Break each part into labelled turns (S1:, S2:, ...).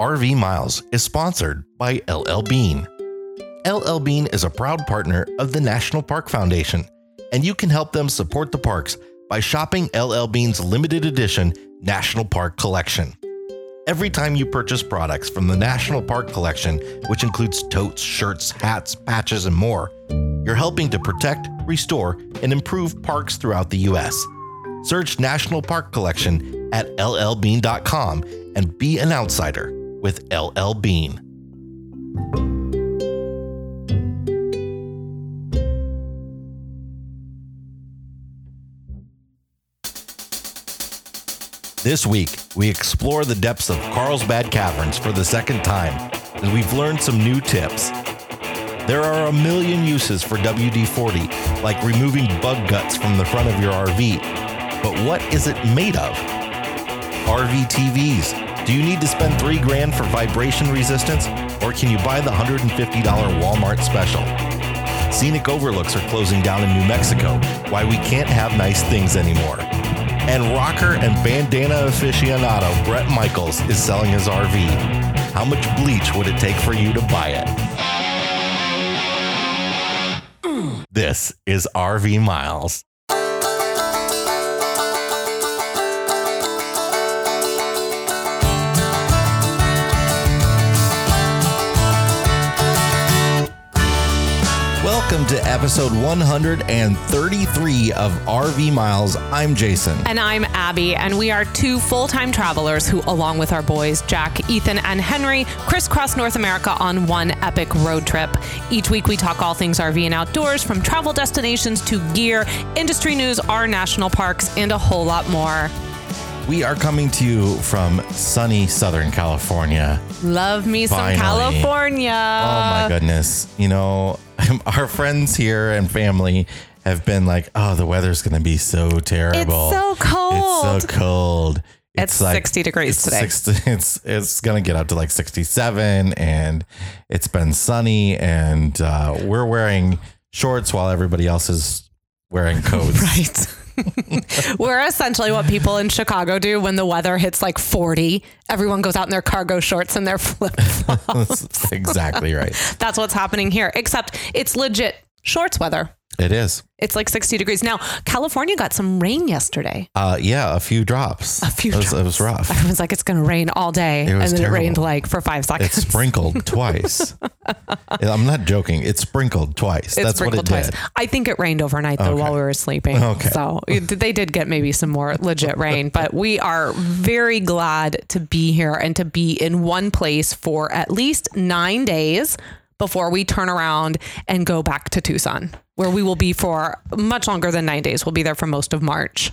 S1: RV Miles is sponsored by LL Bean. LL Bean is a proud partner of the National Park Foundation, and you can help them support the parks by shopping LL Bean's limited edition National Park Collection. Every time you purchase products from the National Park Collection, which includes totes, shirts, hats, patches, and more, you're helping to protect, restore, and improve parks throughout the U.S. Search National Park Collection at llbean.com and be an outsider with LL Bean. This week, we explore the depths of Carlsbad Caverns for the second time, and we've learned some new tips. There are a million uses for WD 40, like removing bug guts from the front of your RV. But what is it made of? RV TVs. Do you need to spend three grand for vibration resistance, or can you buy the $150 Walmart special? Scenic overlooks are closing down in New Mexico. Why we can't have nice things anymore. And rocker and bandana aficionado Bret Michaels is selling his RV. How much bleach would it take for you to buy it? This is RV Miles. Welcome to episode 133 of RV Miles. I'm Jason.
S2: And I'm Abby, and we are two full time travelers who, along with our boys, Jack, Ethan, and Henry, crisscross North America on one epic road trip. Each week, we talk all things RV and outdoors, from travel destinations to gear, industry news, our national parks, and a whole lot more.
S1: We are coming to you from sunny Southern California.
S2: Love me some California.
S1: Oh my goodness. You know, our friends here and family have been like, oh, the weather's going to be so terrible.
S2: It's so cold.
S1: It's so cold.
S2: It's like 60 degrees
S1: it's
S2: today.
S1: 60 it's it's gonna get up to like 67 and it's been sunny and uh, we're wearing shorts while everybody else is wearing coats.
S2: Right. We're essentially what people in Chicago do when the weather hits like 40. Everyone goes out in their cargo shorts and their flip flops.
S1: Exactly right.
S2: That's what's happening here, except it's legit shorts weather.
S1: It is.
S2: It's like 60 degrees. Now, California got some rain yesterday.
S1: Uh, yeah, a few drops.
S2: A few
S1: It was, it was
S2: drops.
S1: rough.
S2: Everyone's like, it's going to rain all day.
S1: It was
S2: and then
S1: terrible.
S2: it rained like for five seconds.
S1: It sprinkled twice. I'm not joking. It sprinkled twice.
S2: It
S1: That's what it
S2: twice.
S1: did.
S2: I think it rained overnight though
S1: Okay.
S2: while we were sleeping.
S1: Okay.
S2: So they did get maybe some more legit rain, but we are very glad to be here and to be in one place for at least nine days before we turn around and go back to Tucson, where we will be for much longer than nine days. We'll be there for most of March.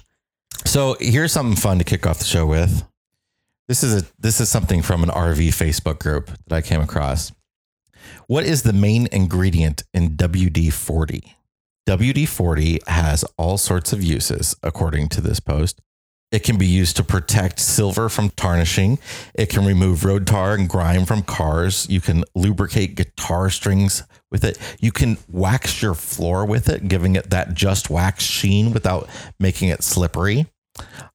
S1: So here's something fun to kick off the show with. This is a this is something from an RV Facebook group that I came across. What is the main ingredient in WD-40? WD-40 has all sorts of uses according to this post. It can be used to protect silver from tarnishing. It can remove road tar and grime from cars. You can lubricate guitar strings with it. You can wax your floor with it, giving it that just wax sheen without making it slippery.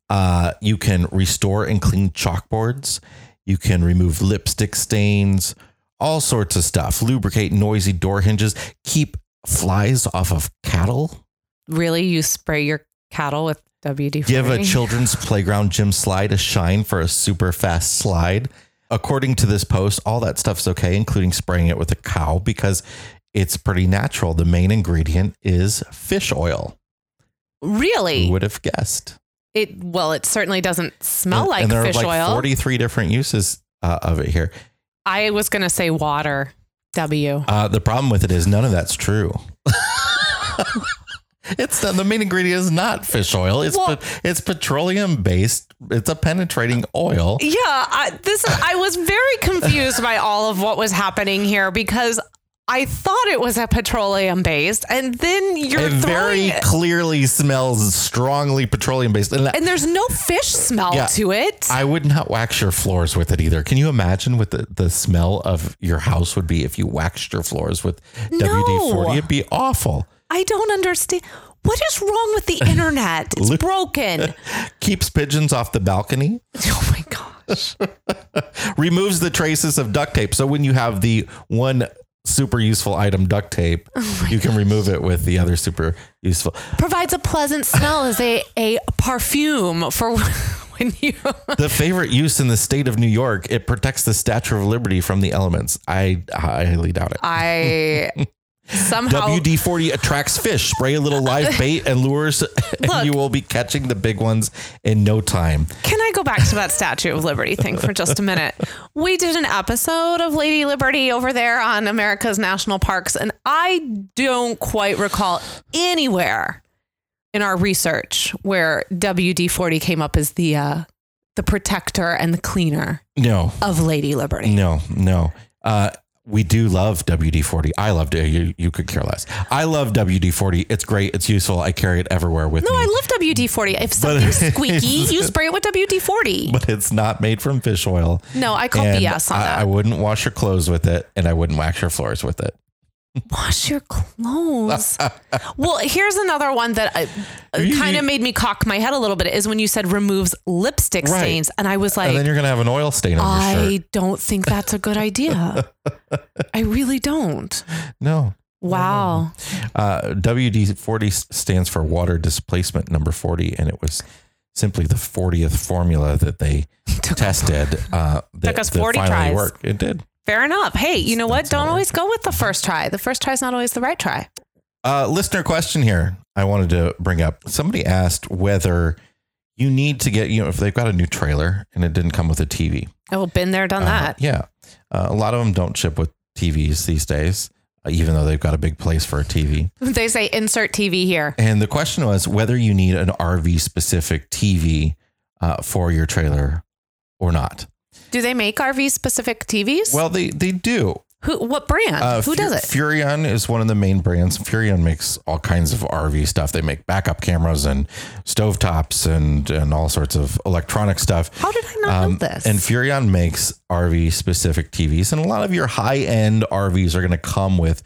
S1: Uh, you can restore and clean chalkboards. You can remove lipstick stains, all sorts of stuff. Lubricate noisy door hinges. Keep flies off of cattle.
S2: Really, you spray your cattle with WD 40?
S1: Give a children's playground gym slide a shine for a super fast slide. According to this post, all that stuff's okay, including spraying it with a cow because it's pretty natural. The main ingredient is fish oil.
S2: Really?
S1: Who would have guessed?
S2: It well, it certainly doesn't smell
S1: and,
S2: like
S1: and there
S2: fish
S1: are like
S2: oil.
S1: 43 different uses uh, of it here.
S2: I was gonna say water. W.
S1: Uh, the problem with it is none of that's true. it's the main ingredient is not fish oil. It's
S2: Well-
S1: pe- it's petroleum based. It's a penetrating oil.
S2: Yeah, I, this is, I was very confused by all of what was happening here because I thought it was a petroleum based, and then you're
S1: It very
S2: throwing,
S1: clearly smells strongly petroleum based. And
S2: and there's no fish smell
S1: Yeah.
S2: to it.
S1: I would not wax your floors with it either. Can you imagine what the, the smell of your house would be if you waxed your floors with WD 40? It'd be awful.
S2: I don't understand. What is wrong with the internet? It's broken.
S1: Keeps pigeons off the balcony.
S2: Oh my gosh.
S1: Removes the traces of duct tape. So when you have the one super useful item duct tape, oh you can remove it with the other super useful.
S2: Provides a pleasant smell as a, a perfume for when you.
S1: The favorite use in the state of New York, it protects the Statue of Liberty from the elements. I highly doubt it.
S2: I somehow.
S1: WD 40 attracts fish. Spray a little live bait and lures, and
S2: Look.
S1: you will be catching the big ones in no time.
S2: Can I go back to that Statue of Liberty thing for just a minute? We did an episode of Lady Liberty over there on America's national parks, and I don't quite recall anywhere in our research where WD 40 came up as the uh, the protector and the cleaner
S1: No,
S2: of Lady Liberty.
S1: no, no. Uh, we do love WD 40. I loved it. You, you could care less. I love WD 40. It's great. It's useful. I carry it everywhere with
S2: No,
S1: me.
S2: No, I love WD 40. If something's squeaky, you spray it with WD 40.
S1: but it's not made from fish oil.
S2: No, I call BS on
S1: I,
S2: that.
S1: I wouldn't wash your clothes with it, and I wouldn't wax your floors with it.
S2: Wash your clothes. well, here's another one that
S1: You-
S2: kind of made me cock my head a little bit is when you said removes lipstick
S1: Right.
S2: stains. And I was
S1: and then you're gonna have an oil stain on your
S2: I
S1: shirt.
S2: don't think that's a good idea. I really don't.
S1: No.
S2: Wow.
S1: Uh, WD 40 stands for water displacement number 40, and it was simply the 40th formula that they tested. Uh, that,
S2: Took us 40
S1: finally
S2: tries.
S1: worked. It did.
S2: Fair enough. Hey, you know what? Don't always go with the first try. The first try is not always the right try.
S1: Uh, listener question here. I wanted to bring up. Somebody asked whether you need to get you know if they've got a new trailer and it didn't come with a TV.
S2: Oh, been there, done
S1: Uh,
S2: that.
S1: yeah, uh, a lot of them don't ship with TVs these days, uh, even though they've got a big place for a TV.
S2: They say insert TV here.
S1: And the question was whether you need an RV specific TV uh, for your trailer or not.
S2: Do they make RV specific TVs?
S1: Well, they they do.
S2: Who? What brand?
S1: Uh,
S2: Who
S1: Fu-
S2: does it?
S1: Furrion is one of the main brands. Furrion makes all kinds of RV stuff. They make backup cameras and stovetops and and all sorts of electronic stuff.
S2: How did I not know this?
S1: Um, And Furrion makes RV specific TVs, and a lot of your high end RVs are going to come with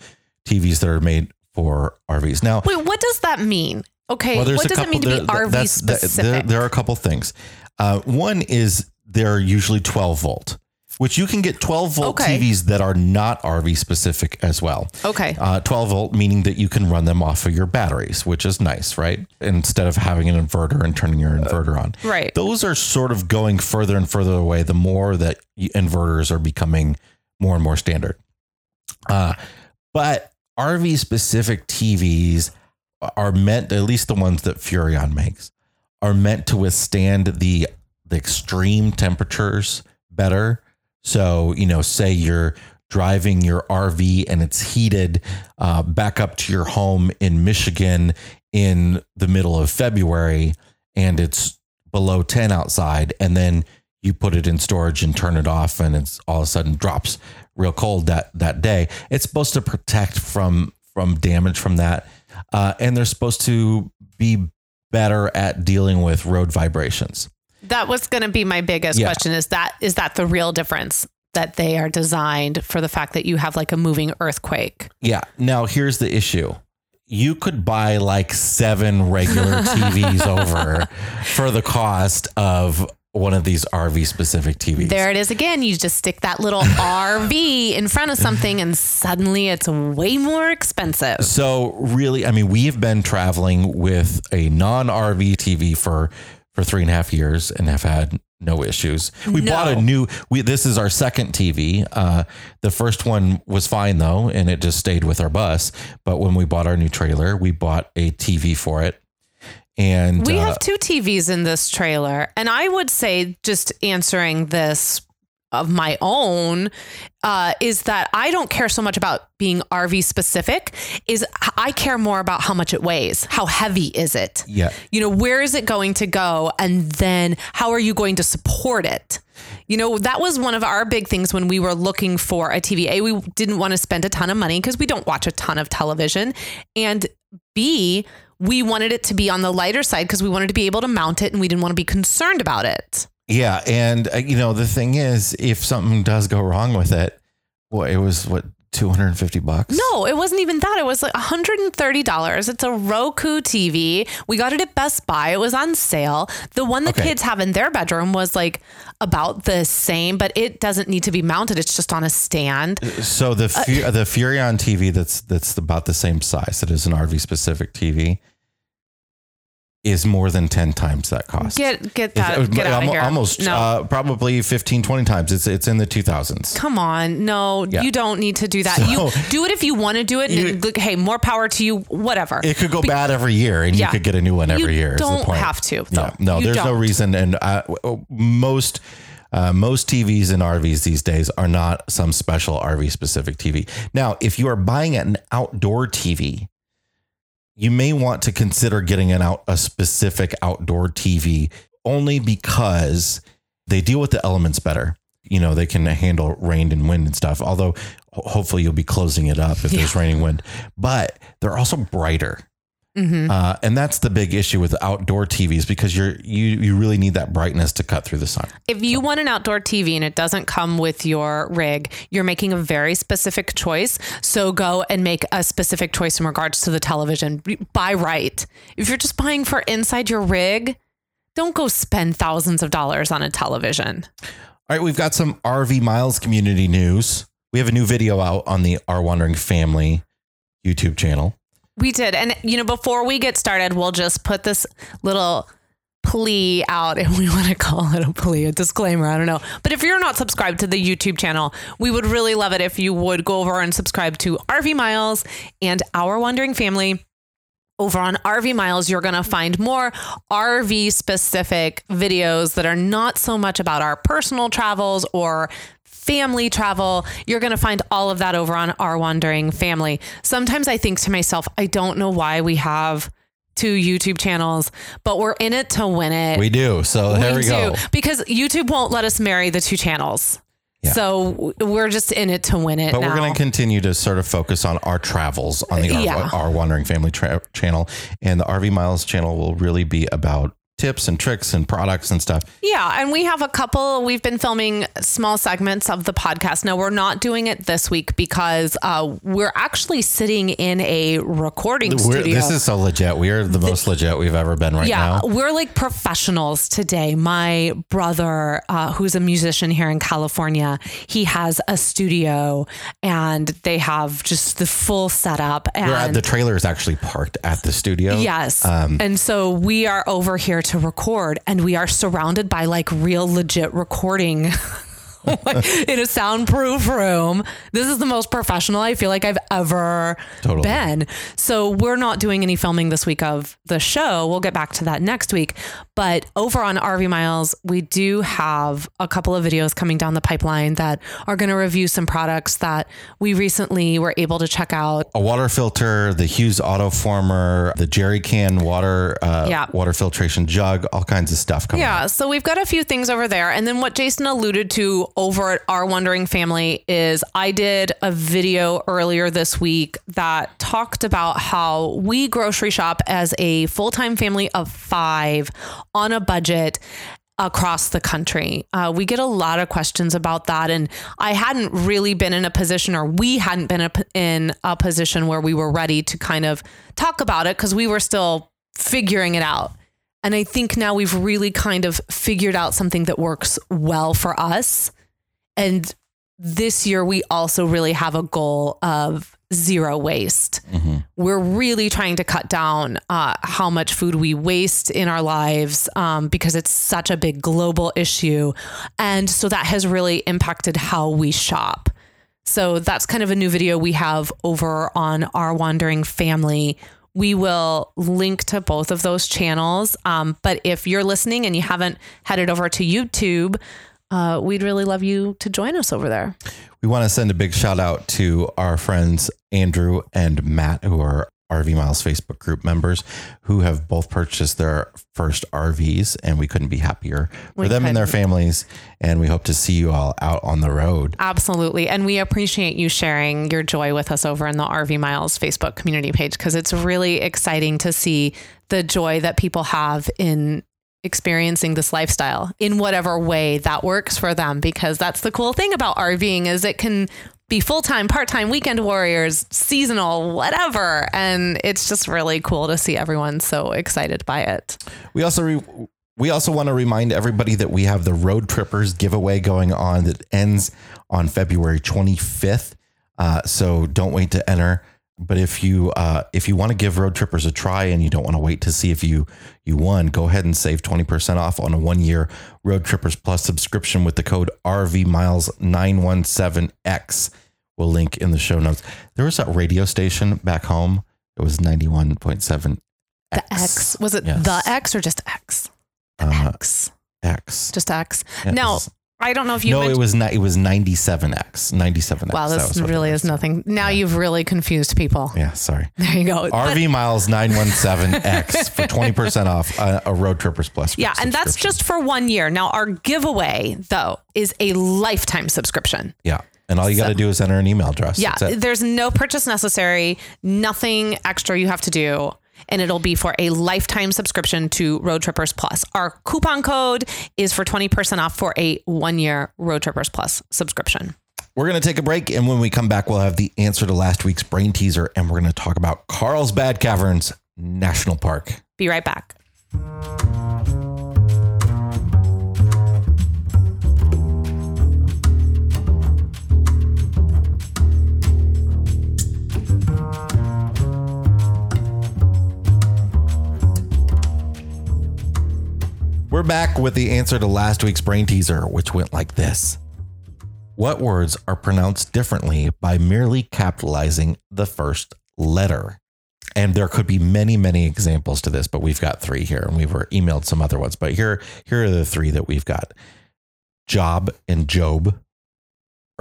S1: TVs that are made for RVs. Now,
S2: Wait, what does that mean? Okay,
S1: well,
S2: what does
S1: couple.
S2: it mean to be
S1: there-
S2: RV specific?
S1: there, there are a couple things. Uh, one is they're usually 12 volt, which you can get 12 volt
S2: Okay.
S1: TVs that are not RV specific as well.
S2: okay.
S1: Uh, 12 volt meaning that you can run them off of your batteries, which is nice, right? Instead of having an inverter and turning your inverter on.
S2: right.
S1: Those are sort of going further and further away the more that inverters are becoming more and more standard. Uh, but RV specific TVs are meant, at least the ones that Furrion makes, are meant to withstand the, the extreme temperatures better. So, you know, say you're driving your RV and it's heated uh, back up to your home in Michigan in the middle of February and it's below 10 outside and then you put it in storage and turn it off and it's all of a sudden drops real cold that that day it's supposed to protect from from damage from that uh, and they're supposed to be better at dealing with road vibrations
S2: That was going to be my biggest
S1: Yeah.
S2: question. Is that is that the real difference that they are designed for the fact that you have like a moving earthquake?
S1: yeah now here's the issue you could buy like seven regular TVs over for the cost of one of these RV specific TVs.
S2: There it is again. You just stick that little RV in front of something, and suddenly it's way more expensive.
S1: So really, I mean, we have been traveling with a non RV TV for for three and a half years and have had no issues. We
S2: No.
S1: bought a new. We this is our second TV. Uh, the first one was fine though, and it just stayed with our bus. But when we bought our new trailer, we bought a TV for it, and
S2: We
S1: uh,
S2: have two TVs in this trailer, and I would say just answering this of my own uh, is that I don't care so much about being RV specific. Is I care more about how much it weighs. How heavy is it?
S1: yeah.
S2: You know, where is it going to go? And then how are you going to support it? You know, that was one of our big things when we were looking for a TV. A, we didn't want to spend a ton of money because we don't watch a ton of television. And B, we wanted it to be on the lighter side because we wanted to be able to mount it and we didn't want to be concerned about it.
S1: Yeah, and uh, you know the thing is, if something does go wrong with it, well, it was what 250 bucks.
S2: No, it wasn't even that. It was like $130. It's a Roku TV. We got it at Best Buy. It was on sale. The one the
S1: Okay.
S2: kids have in their bedroom was like about the same, but it doesn't need to be mounted. It's just on a stand.
S1: So the
S2: Uh,
S1: Fu- the Furrion TV that's that's about the same size. It is an RV specific TV. Is more than 10 times that cost.
S2: Get get
S1: It's-
S2: that get out of here.
S1: Almost
S2: no.
S1: uh, probably 15, 20 times. It's it's in the 2000s.
S2: Come on. No,
S1: Yeah.
S2: you don't need to do that.
S1: So-
S2: you do it if you want to do it.
S1: You-
S2: and hey, more power to you, whatever.
S1: It could go bad every year, and
S2: Yeah.
S1: you could get a new one every
S2: You
S1: year.
S2: don't have to, though.
S1: Yeah, no,
S2: You
S1: there's no
S2: don't.
S1: reason. And uh, most uh, most TVs and RVs these days are not some special RV specific TV. Now, if you are buying an outdoor TV, you may want to consider getting an out a specific outdoor TV only because they deal with the elements better. You know, they can handle rain and wind and stuff. Although hopefully you'll be closing it up if there's rain and wind. But they're also brighter.
S2: Mhm.
S1: Uh, and that's the big issue with outdoor TVs because you're you you really need that brightness to cut through the sun.
S2: If you want an outdoor TV and it doesn't come with your rig, you're making a very specific choice. So go and make a specific choice in regards to the television. Buy right. If you're just buying for inside your rig, don't go spend thousands of dollars on a television.
S1: All right, we've got some RV Miles community news. We have a new video out on the Our Wandering Family YouTube channel.
S2: We did. And, you know, before we get started, we'll just put this little plea out if we want to call it a plea, a disclaimer. I don't know. But if you're not subscribed to the YouTube channel, we would really love it if you would go over and subscribe to RV Miles and Our Wandering Family. Over on RV Miles, you're going to find more RV specific videos that are not so much about our personal travels or family travel. You're going to find all of that over on Our Wandering Family. Sometimes I think to myself, I don't know why we have two YouTube channels, but we're in it to win it.
S1: We do. So there we, go.
S2: because YouTube won't let us marry the two channels.
S1: Yeah.
S2: So we're just in it to win it.
S1: But
S2: now.
S1: we're going to continue to sort of focus on our travels on the Our, Our Wandering Family tra- channel. And the RV Miles channel will really be about tips and tricks and products and stuff.
S2: Yeah, and we have a couple. We've been filming small segments of the podcast. Now we're not doing it this week because uh, we're actually sitting in a recording
S1: We're,
S2: studio.
S1: this is so legit. We are the most legit we've ever been right
S2: yeah,
S1: now.
S2: we're like professionals today. My brother, uh, who's a musician here in California, he has a studio and they have just the full setup. And
S1: at, the trailer is actually parked at the studio.
S2: Yes.
S1: Um,
S2: and so we are over here to record and we are surrounded by like real legit recording in a soundproof room. This is the most professional I feel like I've ever
S1: Totally.
S2: been. So we're not doing any filming this week of the show. We'll get back to that next week. But over on RV Miles, we do have a couple of videos coming down the pipeline that are going to review some products that we recently were able to check out.
S1: a water filter, the Hughes Autoformer, the jerry can water, uh,
S2: Yeah.
S1: water filtration jug, all kinds of stuff coming.
S2: Yeah, so we've got a few things over there. And then what Jason alluded to over at Our Wandering Family is I did a video earlier this week that talked about how we grocery shop as a full time family of five on a budget across the country. Uh, we get a lot of questions about that. And I hadn't really been in a position, or we hadn't been a, in a position where we were ready to kind of talk about it because we were still figuring it out. And I think now we've really kind of figured out something that works well for us. And this year, we also really have a goal of zero waste. We're really trying to cut down uh, how much food we waste in our lives um, because it's such a big global issue. And so that has really impacted how we shop. So that's kind of a new video we have over on our Wandering Family. We will link to both of those channels. Um, but if you're listening and you haven't headed over to YouTube, uh, we'd really love you to join us over there.
S1: We want to send a big shout out to our friends Andrew and Matt, who are RV Miles Facebook group members, who have both purchased their first RVs, and we couldn't be happier for
S2: We
S1: them and their families. And we hope to see you all out on the road.
S2: Absolutely. And we appreciate you sharing your joy with us over in the RV Miles Facebook community page because it's really exciting to see the joy that people have in experiencing this lifestyle in whatever way that works for them because that's the cool thing about RVing is it can be full time, part time, weekend warriors, seasonal, whatever. And it's just really cool to see everyone so excited by it.
S1: We also re- we also want to remind everybody that we have the Roadtrippers giveaway going on that ends on February 25th. Uh, so don't wait to enter. But if you uh, if you want to give Roadtrippers a try and you don't want to wait to see if you you won, go ahead and save 20% off on a one year Roadtrippers Plus subscription with the code RV Miles 917X. We'll link in the show notes. There was a radio station back home. It was 91.7
S2: The X. Was it
S1: Yes.
S2: the X or just X? The
S1: Uh,
S2: X.
S1: X.
S2: Just X.
S1: Yeah,
S2: now, I don't know if you
S1: no,
S2: mentioned-
S1: it was not. It was 97X. 97X.
S2: Wow, this
S1: was what it
S2: really is nothing. Now you've really confused people.
S1: Yeah, sorry.
S2: There you go. But-
S1: RV Miles 917X for 20% off a, a Roadtrippers Plus.
S2: yeah, and that's just for one year. Now, our giveaway, though, is a lifetime subscription.
S1: Yeah. And all you got to do is enter an email address.
S2: Yeah, there's no purchase necessary, nothing extra you have to do. And it'll be for a lifetime subscription to Roadtrippers Plus. Our coupon code is for 20% off for a one year Roadtrippers Plus subscription.
S1: We're going to take a break. And when we come back, we'll have the answer to last week's brain teaser. And we're going to talk about Carlsbad Caverns National Park.
S2: Be right back.
S1: We're back with the answer to last week's brain teaser, which went like this What words are pronounced differently by merely capitalizing the first letter? And there could be many, many examples to this, but we've got three here, and we were emailed some other ones. But here, here are the three that we've got: job and Job,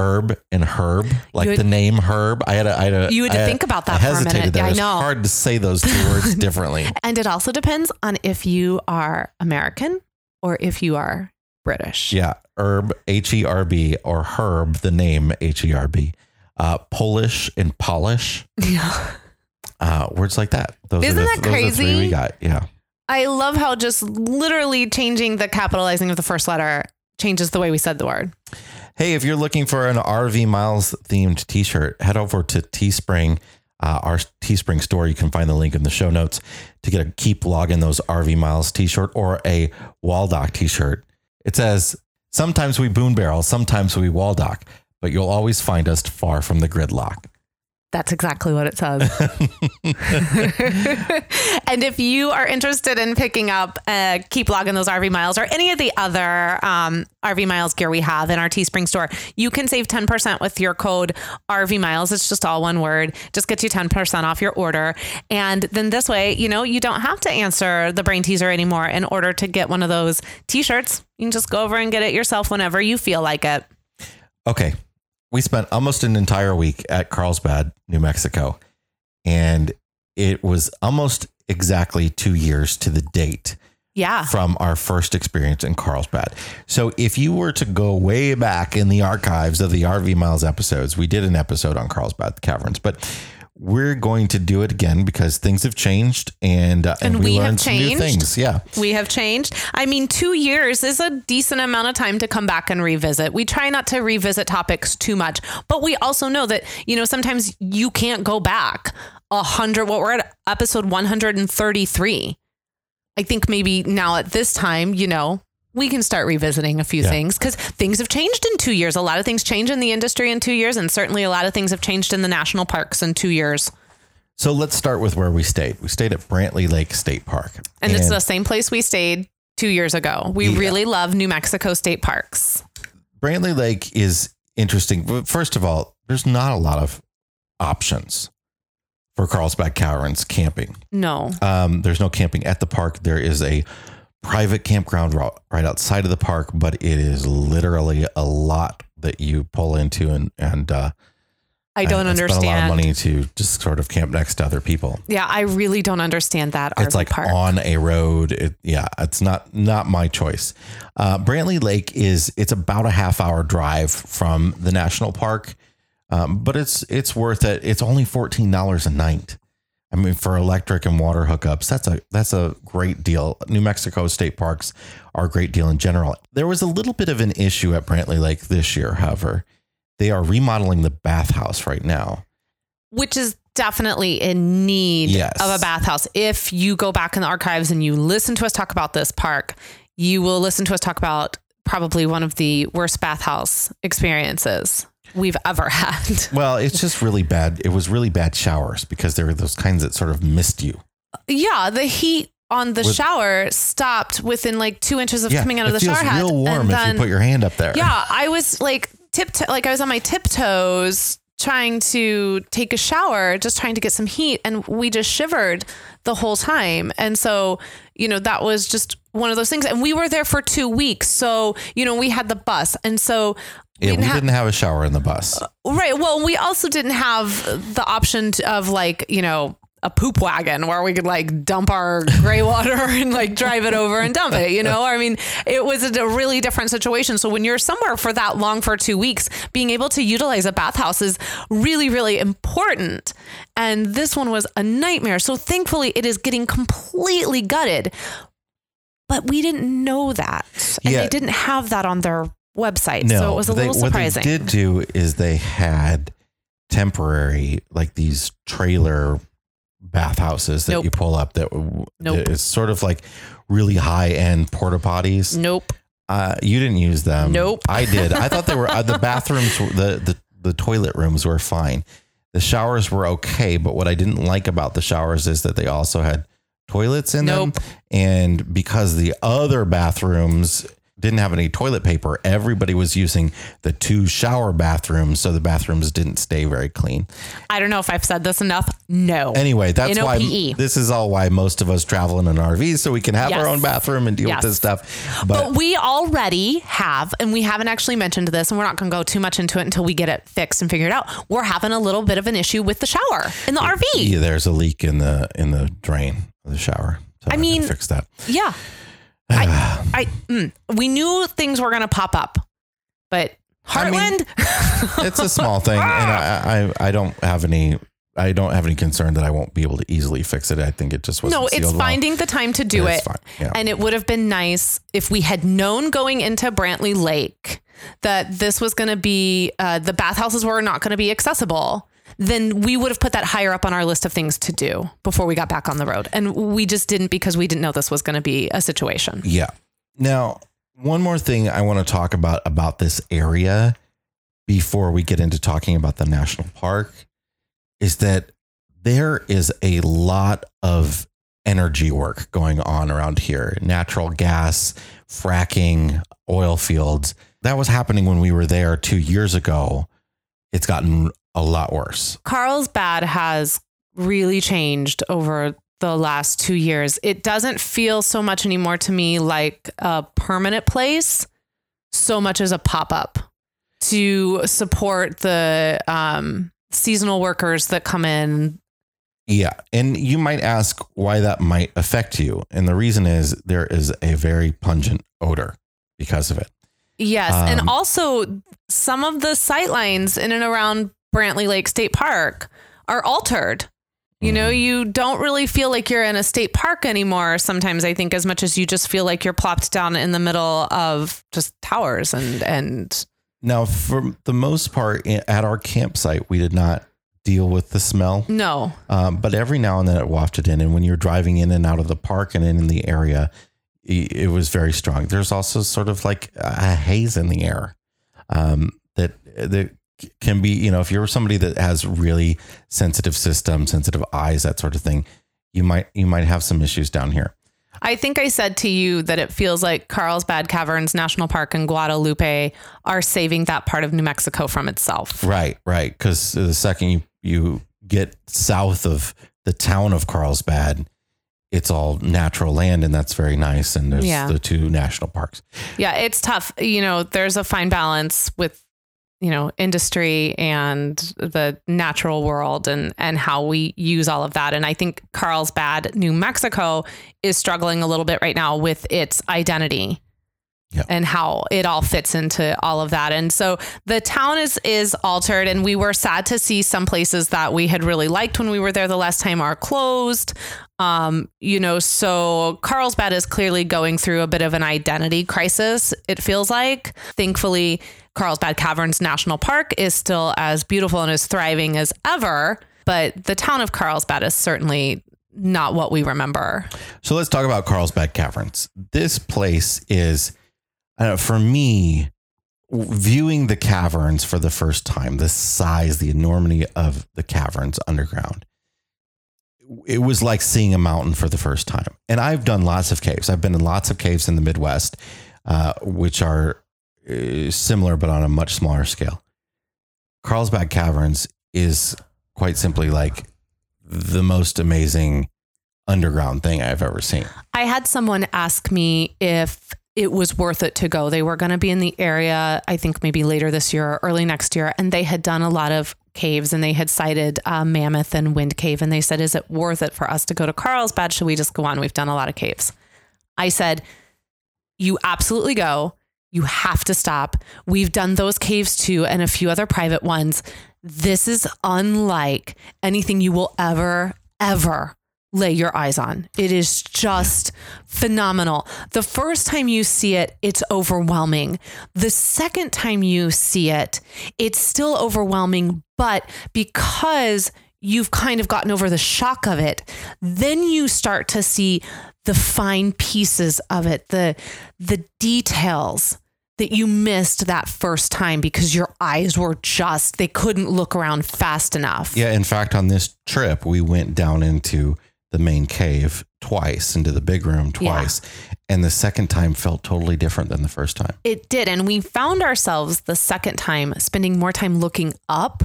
S1: herb and herb, like
S2: You had-
S1: the name Herb. I had a, I had a,
S2: You had to
S1: I
S2: think about
S1: I
S2: that for a
S1: hesitated
S2: minute.
S1: there.
S2: Yeah, I
S1: It's hard to say those two words differently.
S2: And it also depends on if you are American or if you are British.
S1: Yeah, herb H E R B or herb the name H E R B. Uh, Polish and polish.
S2: Yeah.
S1: Uh, words like that. Those
S2: Isn't
S1: are the,
S2: that
S1: those are the three
S2: crazy?
S1: we got. Yeah.
S2: I love how just literally changing the capitalizing of the first letter changes the way we said the word.
S1: Hey, if you're looking for an RV Miles themed T-shirt, head over to Teespring, uh, our Teespring store. You can find the link in the show notes to get a keep logging those RV Miles T-shirt or a Wall Dock T-shirt. It says, "Sometimes we boon barrel, sometimes we wall dock, but you'll always find us far from the gridlock."
S2: That's exactly what it says. and if you are interested in picking up uh, Keep Logging Those RV Miles or any of the other um, RV Miles gear we have in our Teespring store, you can save 10% with your code RV Miles. It's just all one word. Just gets you 10% off your order. And then this way, you know, you don't have to answer the brain teaser anymore in order to get one of those t shirts. You can just go over and get it yourself whenever you feel like it.
S1: Okay. We spent almost an entire week at Carlsbad, New Mexico, and it was almost exactly two years to the date
S2: Yeah.
S1: from our first experience in Carlsbad. So if you were to go way back in the archives of the RV Miles episodes, we did an episode on Carlsbad Caverns, but we're going to do it again because things have changed and uh, and,
S2: And
S1: we,
S2: we have
S1: learned some new
S2: changed.
S1: things. Yeah.
S2: We have changed. I mean, two years is a decent amount of time to come back and revisit. We try not to revisit topics too much, but we also know that, you know, sometimes you can't go back a hundred. What we're at episode 133. I think maybe now at this time, you know, we can start revisiting a few
S1: Yeah.
S2: things because things have changed in two years. A lot of things change in the industry in two years, and certainly a lot of things have changed in the national parks in two years.
S1: So let's start with where we stayed. We stayed at Brantley Lake State Park.
S2: And, it's the same place we stayed two years ago. We
S1: Yeah.
S2: really love New Mexico state parks.
S1: Brantley Lake is interesting. But First of all, there's not a lot of options for Carlsbad Caverns camping.
S2: No.
S1: Um, there's no camping at the park. There is a private campground right outside of the park, but it is literally a lot that you pull into and and uh,
S2: I don't
S1: and spend a lot of money to just sort of camp next to other people.
S2: Yeah, I really don't understand that RV
S1: it's like
S2: park.
S1: on a road. It, yeah, it's not not my choice. Uh, Brantley Lake is it's about a half hour drive from the national park, um, but it's it's worth it. It's only fourteen dollars a night. I mean, for electric and water hookups, that's a that's a great deal. New Mexico state parks are a great deal in general. There was a little bit of an issue at Brantley Lake this year, however. they are remodeling the bathhouse right now.
S2: which is definitely in need
S1: Yes.
S2: of a bathhouse. If you go back in the archives and you listen to us talk about this park, you will listen to us talk about probably one of the worst bathhouse experiences we've ever had.
S1: Well, it's just really bad. It was really bad showers because there were those kinds that sort of missed you.
S2: yeah, the heat on the shower stopped within like two inches of
S1: Yeah,
S2: coming out of the
S1: feels
S2: shower head.
S1: real warm
S2: and
S1: if
S2: then-
S1: you put your hand up there.
S2: yeah, I was like tiptoe, like I was on my tiptoes trying to take a shower, just trying to get some heat, and we just shivered the whole time. And so, you know, that was just one of those things. And we were there for two weeks, so you know, we had the bus, and so.
S1: Yeah, we
S2: didn't ha-
S1: didn't have a shower in the bus.
S2: Uh, right. Well, we also didn't have the option to, of like, you know, a poop wagon where we could like dump our gray water and like drive it over and dump it, you know? I mean, it was a really different situation. So when you're somewhere for that long for two weeks, being able to utilize a bathhouse is really, really important. And this one was a nightmare. So thankfully, it is getting completely gutted. But we didn't know that. And
S1: Yeah.
S2: they didn't have that on their website.
S1: No,
S2: so it was a
S1: they-
S2: little surprising.
S1: What they did do is they had temporary, like these trailer bathhouses that
S2: Nope.
S1: you pull up. That
S2: Nope.
S1: it's sort of like really high end porta potties.
S2: Nope.
S1: Uh, you didn't use them.
S2: Nope.
S1: I did. I thought they were uh, the bathrooms. The the the toilet rooms were fine. The showers were okay, but what I didn't like about the showers is that they also had toilets in
S2: Nope.
S1: them, and because the other bathrooms didn't have any toilet paper, everybody was using the two shower bathrooms, so the bathrooms didn't stay very clean.
S2: I don't know if I've said this enough. No.
S1: Anyway, that's why this is all why most of us travel in an RV so we can have our own bathroom and deal
S2: Yes.
S1: with this stuff.
S2: but we already have, and we haven't actually mentioned this, and we're not going to go too much into it until we get it fixed and figured out. We're having a little bit of an issue with the shower in the RV.
S1: Yeah, there's a leak in the in the drain of the shower. So I,
S2: mean-
S1: mean, fix that.
S2: Yeah. I, I, mm, we knew things were going to pop up, but
S1: I mean-
S2: Heartland,
S1: It's a small thing, and I, I I don't have any I don't have any concern that I won't be able to easily fix it. I think it just wasn't
S2: no, it's
S1: sealed well.
S2: finding the time to do it.
S1: yeah.
S2: And it would have been nice if we had known going into Brantley Lake that this was going to be, uh, the bathhouses were not going to be accessible. Then we would have put that higher up on our list of things to do before we got back on the road. And we just didn't because we didn't know this was going to be a situation.
S1: Yeah. Now, one more thing I want to talk about about this area before we get into talking about the national park is that there is a lot of energy work going on around here. Natural gas, fracking, oil fields. That was happening when we were there 2 years ago. It's gotten a lot worse.
S2: Carlsbad has really changed over the last two years. It doesn't feel so much anymore to me like a permanent place, so much as a pop up to support the um, seasonal workers that come in.
S1: Yeah. And you might ask why that might affect you. And the reason is there is a very pungent odor because of it.
S2: Yes.
S1: Um,
S2: and also, some of the sight lines in and around Brantley Lake State Park are altered. You know, you don't really feel like you're in a state park anymore. Sometimes I think as much as you just feel like you're plopped down in the middle of just towers and and
S1: Now, for the most part, at our campsite, we did not deal with the smell,
S2: no.
S1: um, but every now and then it wafted in. And when you're driving in and out of the park and in the area, it was very strong. There's also sort of like a haze in the air um, that that can be, you know, if you're somebody that has really sensitive system, sensitive eyes, that sort of thing, you might you might have some issues down here.
S2: I think I said to you that it feels like Carlsbad Caverns National Park and Guadalupe are saving that part of New Mexico from itself.
S1: Right, right. Because the second you, you get south of the town of Carlsbad, it's all natural land, and that's very nice. And there's
S2: Yeah.
S1: the two national parks.
S2: Yeah, it's tough. You know, there's a fine balance with you know industry and the natural world and and how we use all of that and i think carlsbad new mexico is struggling a little bit right now with its identity
S1: Yeah.
S2: and how it all fits into all of that and so the town is is altered and we were sad to see some places that we had really liked when we were there the last time are closed um, you know, so Carlsbad is clearly going through a bit of an identity crisis, it feels like. Thankfully, Carlsbad Caverns National Park is still as beautiful and as thriving as ever, but the town of Carlsbad is certainly not what we remember.
S1: So let's talk about Carlsbad Caverns. This place is, for me, viewing the caverns for the first time, the size, the enormity of the caverns underground, it was like seeing a mountain for the first time. And I've done lots of caves. I've been in lots of caves in the Midwest, uh, which are uh, similar but on a much smaller scale. Carlsbad Caverns is quite simply like the most amazing underground thing I've ever seen.
S2: I had someone ask me if it was worth it to go. They were going to be in the area, I think maybe later this year or early next year, and they had done a lot of caves and they had cited uh, Mammoth and Wind Cave. And they said, Is it worth it for us to go to Carlsbad? Should we just go on? We've done a lot of caves. I said, You absolutely go. You have to stop. We've done those caves too and a few other private ones. This is unlike anything you will ever, ever lay your eyes on. It is just phenomenal. The first time you see it, it's overwhelming. The second time you see it, it's still overwhelming, but because you've kind of gotten over the shock of it, then you start to see the fine pieces of it, the the details that you missed that first time because your eyes were just they couldn't look around fast enough.
S1: Yeah, in fact, on this trip, we went down into the main cave twice, into the big room twice. And the second time felt totally different than the first time.
S2: It did. And we found ourselves the second time spending more time looking up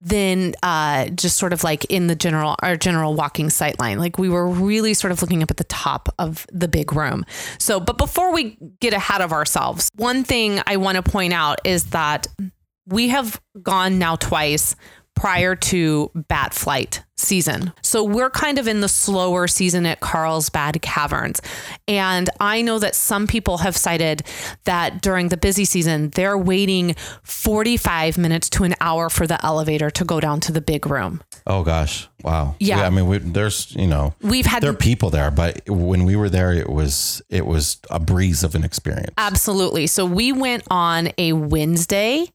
S2: than uh, just sort of like in the general our general walking sight line. Like we were really sort of looking up at the top of the big room. So, but before we get ahead of ourselves, one thing I want to point out is that we have gone now twice prior to bat flight season. So we're kind of in the slower season at Carlsbad Caverns. And I know that some people have cited that during the busy season, they're waiting 45 minutes to an hour for the elevator to go down to the big room.
S1: Oh gosh, wow.
S2: Yeah.
S1: I mean, we, there's you know,
S2: We've had
S1: there are people there, but when we were there, it was it was a breeze of an experience.
S2: Absolutely. So we went on a Wednesday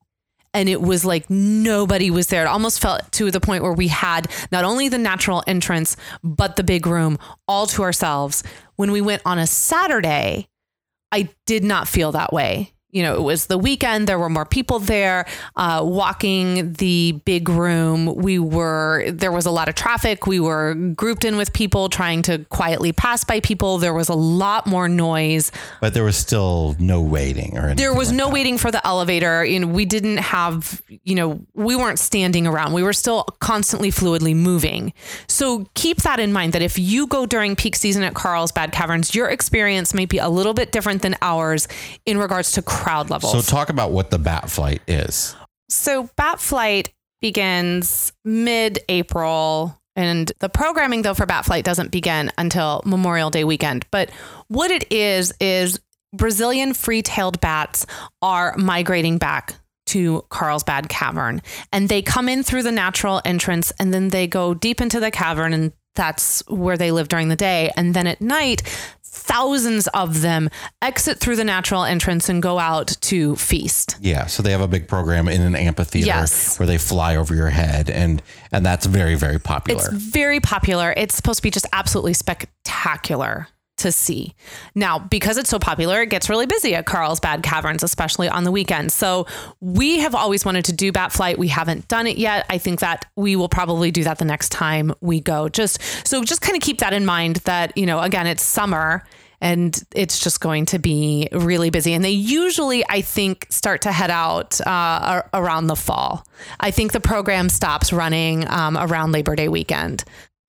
S2: and it was like nobody was there. It almost felt to the point where we had not only the natural entrance, but the big room all to ourselves. When we went on a Saturday, I did not feel that way. You know, it was the weekend. There were more people there uh, walking the big room. We were, there was a lot of traffic. We were grouped in with people trying to quietly pass by people. There was a lot more noise.
S1: But there was still no waiting or anything.
S2: There was
S1: like
S2: no
S1: that.
S2: waiting for the elevator. You know, we didn't have, you know, we weren't standing around. We were still constantly fluidly moving. So keep that in mind that if you go during peak season at Carlsbad Caverns, your experience might be a little bit different than ours in regards to crowd levels.
S1: So talk about what the bat flight is.
S2: So Bat Flight begins mid April. And the programming, though, for Bat Flight doesn't begin until Memorial Day weekend. But what it is, is Brazilian free tailed bats are migrating back to Carlsbad Cavern. And they come in through the natural entrance and then they go deep into the cavern. And that's where they live during the day. And then at night, thousands of them exit through the natural entrance and go out to feast.
S1: Yeah, so they have a big program in an amphitheater
S2: Yes.
S1: where they fly over your head, and and that's very very popular.
S2: It's very popular. It's supposed to be just absolutely spectacular to see. Now, because it's so popular, it gets really busy at Carlsbad Caverns, especially on the weekends. So we have always wanted to do Bat Flight. We haven't done it yet. I think that we will probably do that the next time we go. Just so just kind of keep that in mind that, you know, again, it's summer and it's just going to be really busy. And they usually, I think, start to head out uh, around the fall. I think the program stops running um, around Labor Day weekend.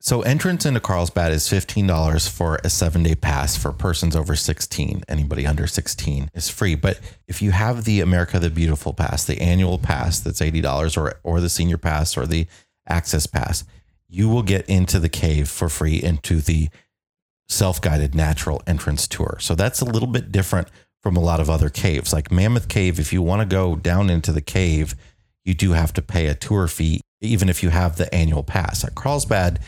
S1: So entrance into Carlsbad is fifteen dollars for a seven day pass for persons over sixteen. Anybody under sixteen is free. But if you have the America the Beautiful pass, the annual pass that's eighty dollars, or or the senior pass or the access pass, you will get into the cave for free into the self guided natural entrance tour. So that's a little bit different from a lot of other caves. Like Mammoth Cave, if you want to go down into the cave, you do have to pay a tour fee, even if you have the annual pass. At Carlsbad,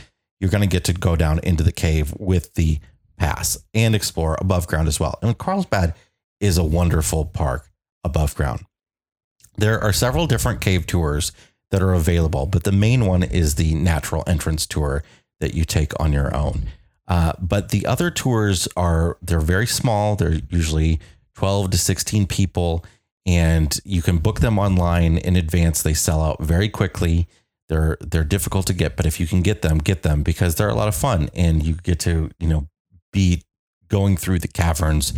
S1: you're going to get to go down into the cave with the pass and explore above ground as well. And Carlsbad is a wonderful park above ground. There are several different cave tours that are available, but the main one is the natural entrance tour that you take on your own. Uh, but the other tours are they're very small. They're usually 12 to 16 people, and you can book them online in advance. They sell out very quickly. They're they're difficult to get, but if you can get them, get them because they're a lot of fun, and you get to you know be going through the caverns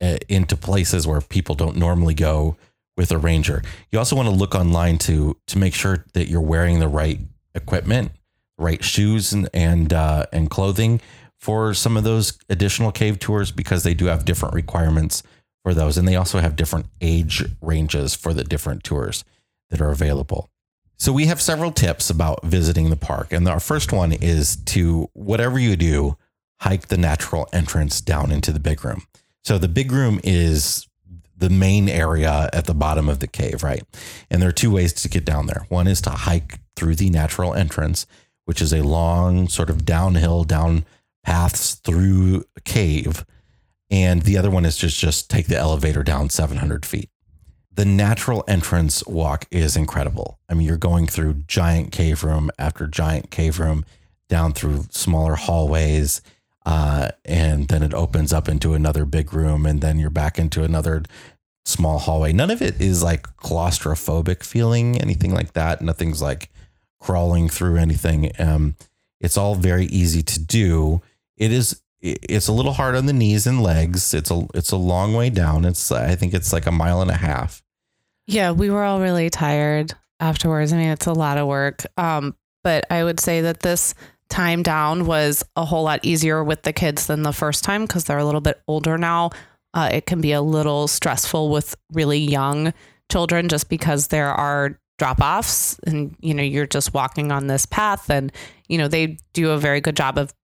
S1: uh, into places where people don't normally go with a ranger. You also want to look online to to make sure that you're wearing the right equipment, right shoes and and uh, and clothing for some of those additional cave tours because they do have different requirements for those, and they also have different age ranges for the different tours that are available. So we have several tips about visiting the park, and our first one is to whatever you do, hike the natural entrance down into the big room. So the big room is the main area at the bottom of the cave, right? And there are two ways to get down there. One is to hike through the natural entrance, which is a long sort of downhill down paths through a cave. And the other one is just just take the elevator down 700 feet. The natural entrance walk is incredible. I mean, you're going through giant cave room after giant cave room, down through smaller hallways, uh, and then it opens up into another big room, and then you're back into another small hallway. None of it is like claustrophobic feeling, anything like that. Nothing's like crawling through anything. Um, it's all very easy to do. It is. It's a little hard on the knees and legs. It's a. It's a long way down. It's. I think it's like a mile and a half.
S2: Yeah, we were all really tired afterwards. I mean, it's a lot of work. Um, but I would say that this time down was a whole lot easier with the kids than the first time because they're a little bit older now. Uh, it can be a little stressful with really young children just because there are drop offs and you know you're just walking on this path and you know they do a very good job of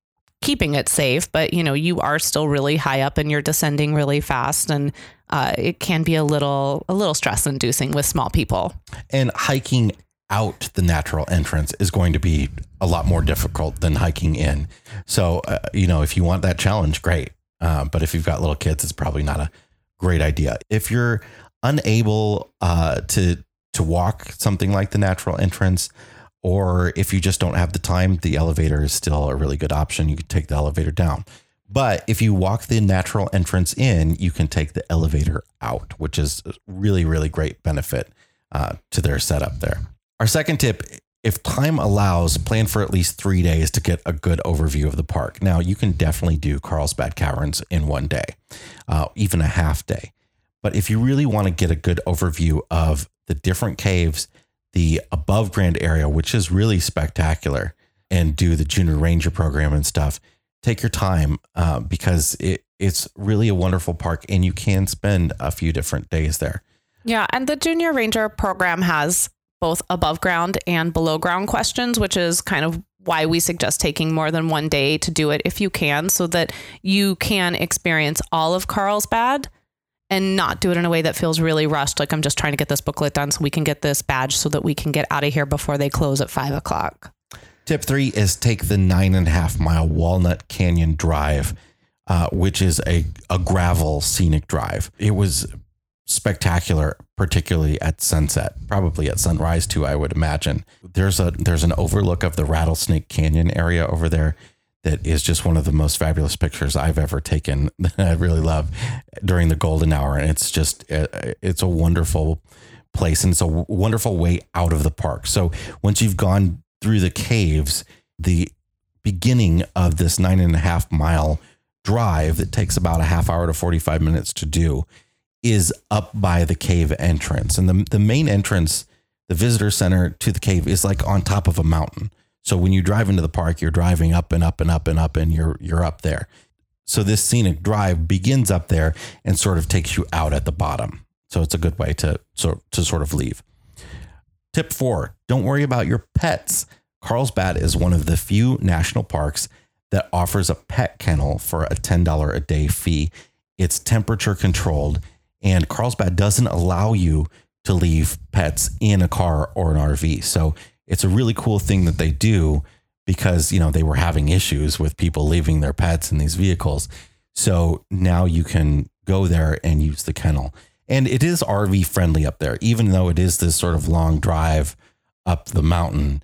S2: keeping it safe but you know you are still really high up and you're descending really fast and uh, it can be a little a little stress inducing with small people
S1: And hiking out the natural entrance is going to be a lot more difficult than hiking in. So, uh, you know, if you want that challenge, great. Uh, but if you've got little kids, it's probably not a great idea. If you're unable uh, to to walk something like the natural entrance, or if you just don't have the time, the elevator is still a really good option. You can take the elevator down. But if you walk the natural entrance in, you can take the elevator out, which is really, really great benefit uh, to their setup there. Our second tip if time allows, plan for at least three days to get a good overview of the park. Now, you can definitely do Carlsbad Caverns in one day, uh, even a half day. But if you really want to get a good overview of the different caves, the above ground area, which is really spectacular, and do the junior ranger program and stuff, take your time uh, because it, it's really a wonderful park and you can spend a few different days there.
S2: Yeah, and the Junior Ranger program has both above ground and below ground questions, which is kind of why we suggest taking more than one day to do it if you can, so that you can experience all of Carlsbad and not do it in a way that feels really rushed. Like I'm just trying to get this booklet done so we can get this badge so that we can get out of here before they close at five o'clock.
S1: Tip three is take the nine and a half mile Walnut Canyon Drive, uh, which is a, a gravel scenic drive. It was spectacular, particularly at sunset, probably at sunrise too, I would imagine. There's a there's an overlook of the Rattlesnake Canyon area over there that is just one of the most fabulous pictures I've ever taken. That I really love during the golden hour, and it's just it's a wonderful place, and it's a wonderful way out of the park. So once you've gone through the caves, the beginning of this nine and a half mile drive that takes about a half hour to 45 minutes to do is up by the cave entrance. And the, the main entrance, the visitor center to the cave is like on top of a mountain. So when you drive into the park, you're driving up and up and up and up and you're you're up there. So this scenic drive begins up there and sort of takes you out at the bottom. So it's a good way to so to sort of leave. Tip 4, don't worry about your pets. Carlsbad is one of the few national parks that offers a pet kennel for a $10 a day fee. It's temperature controlled and Carlsbad doesn't allow you to leave pets in a car or an RV. So it's a really cool thing that they do because, you know, they were having issues with people leaving their pets in these vehicles. So now you can go there and use the kennel. And it is RV friendly up there, even though it is this sort of long drive up the mountain.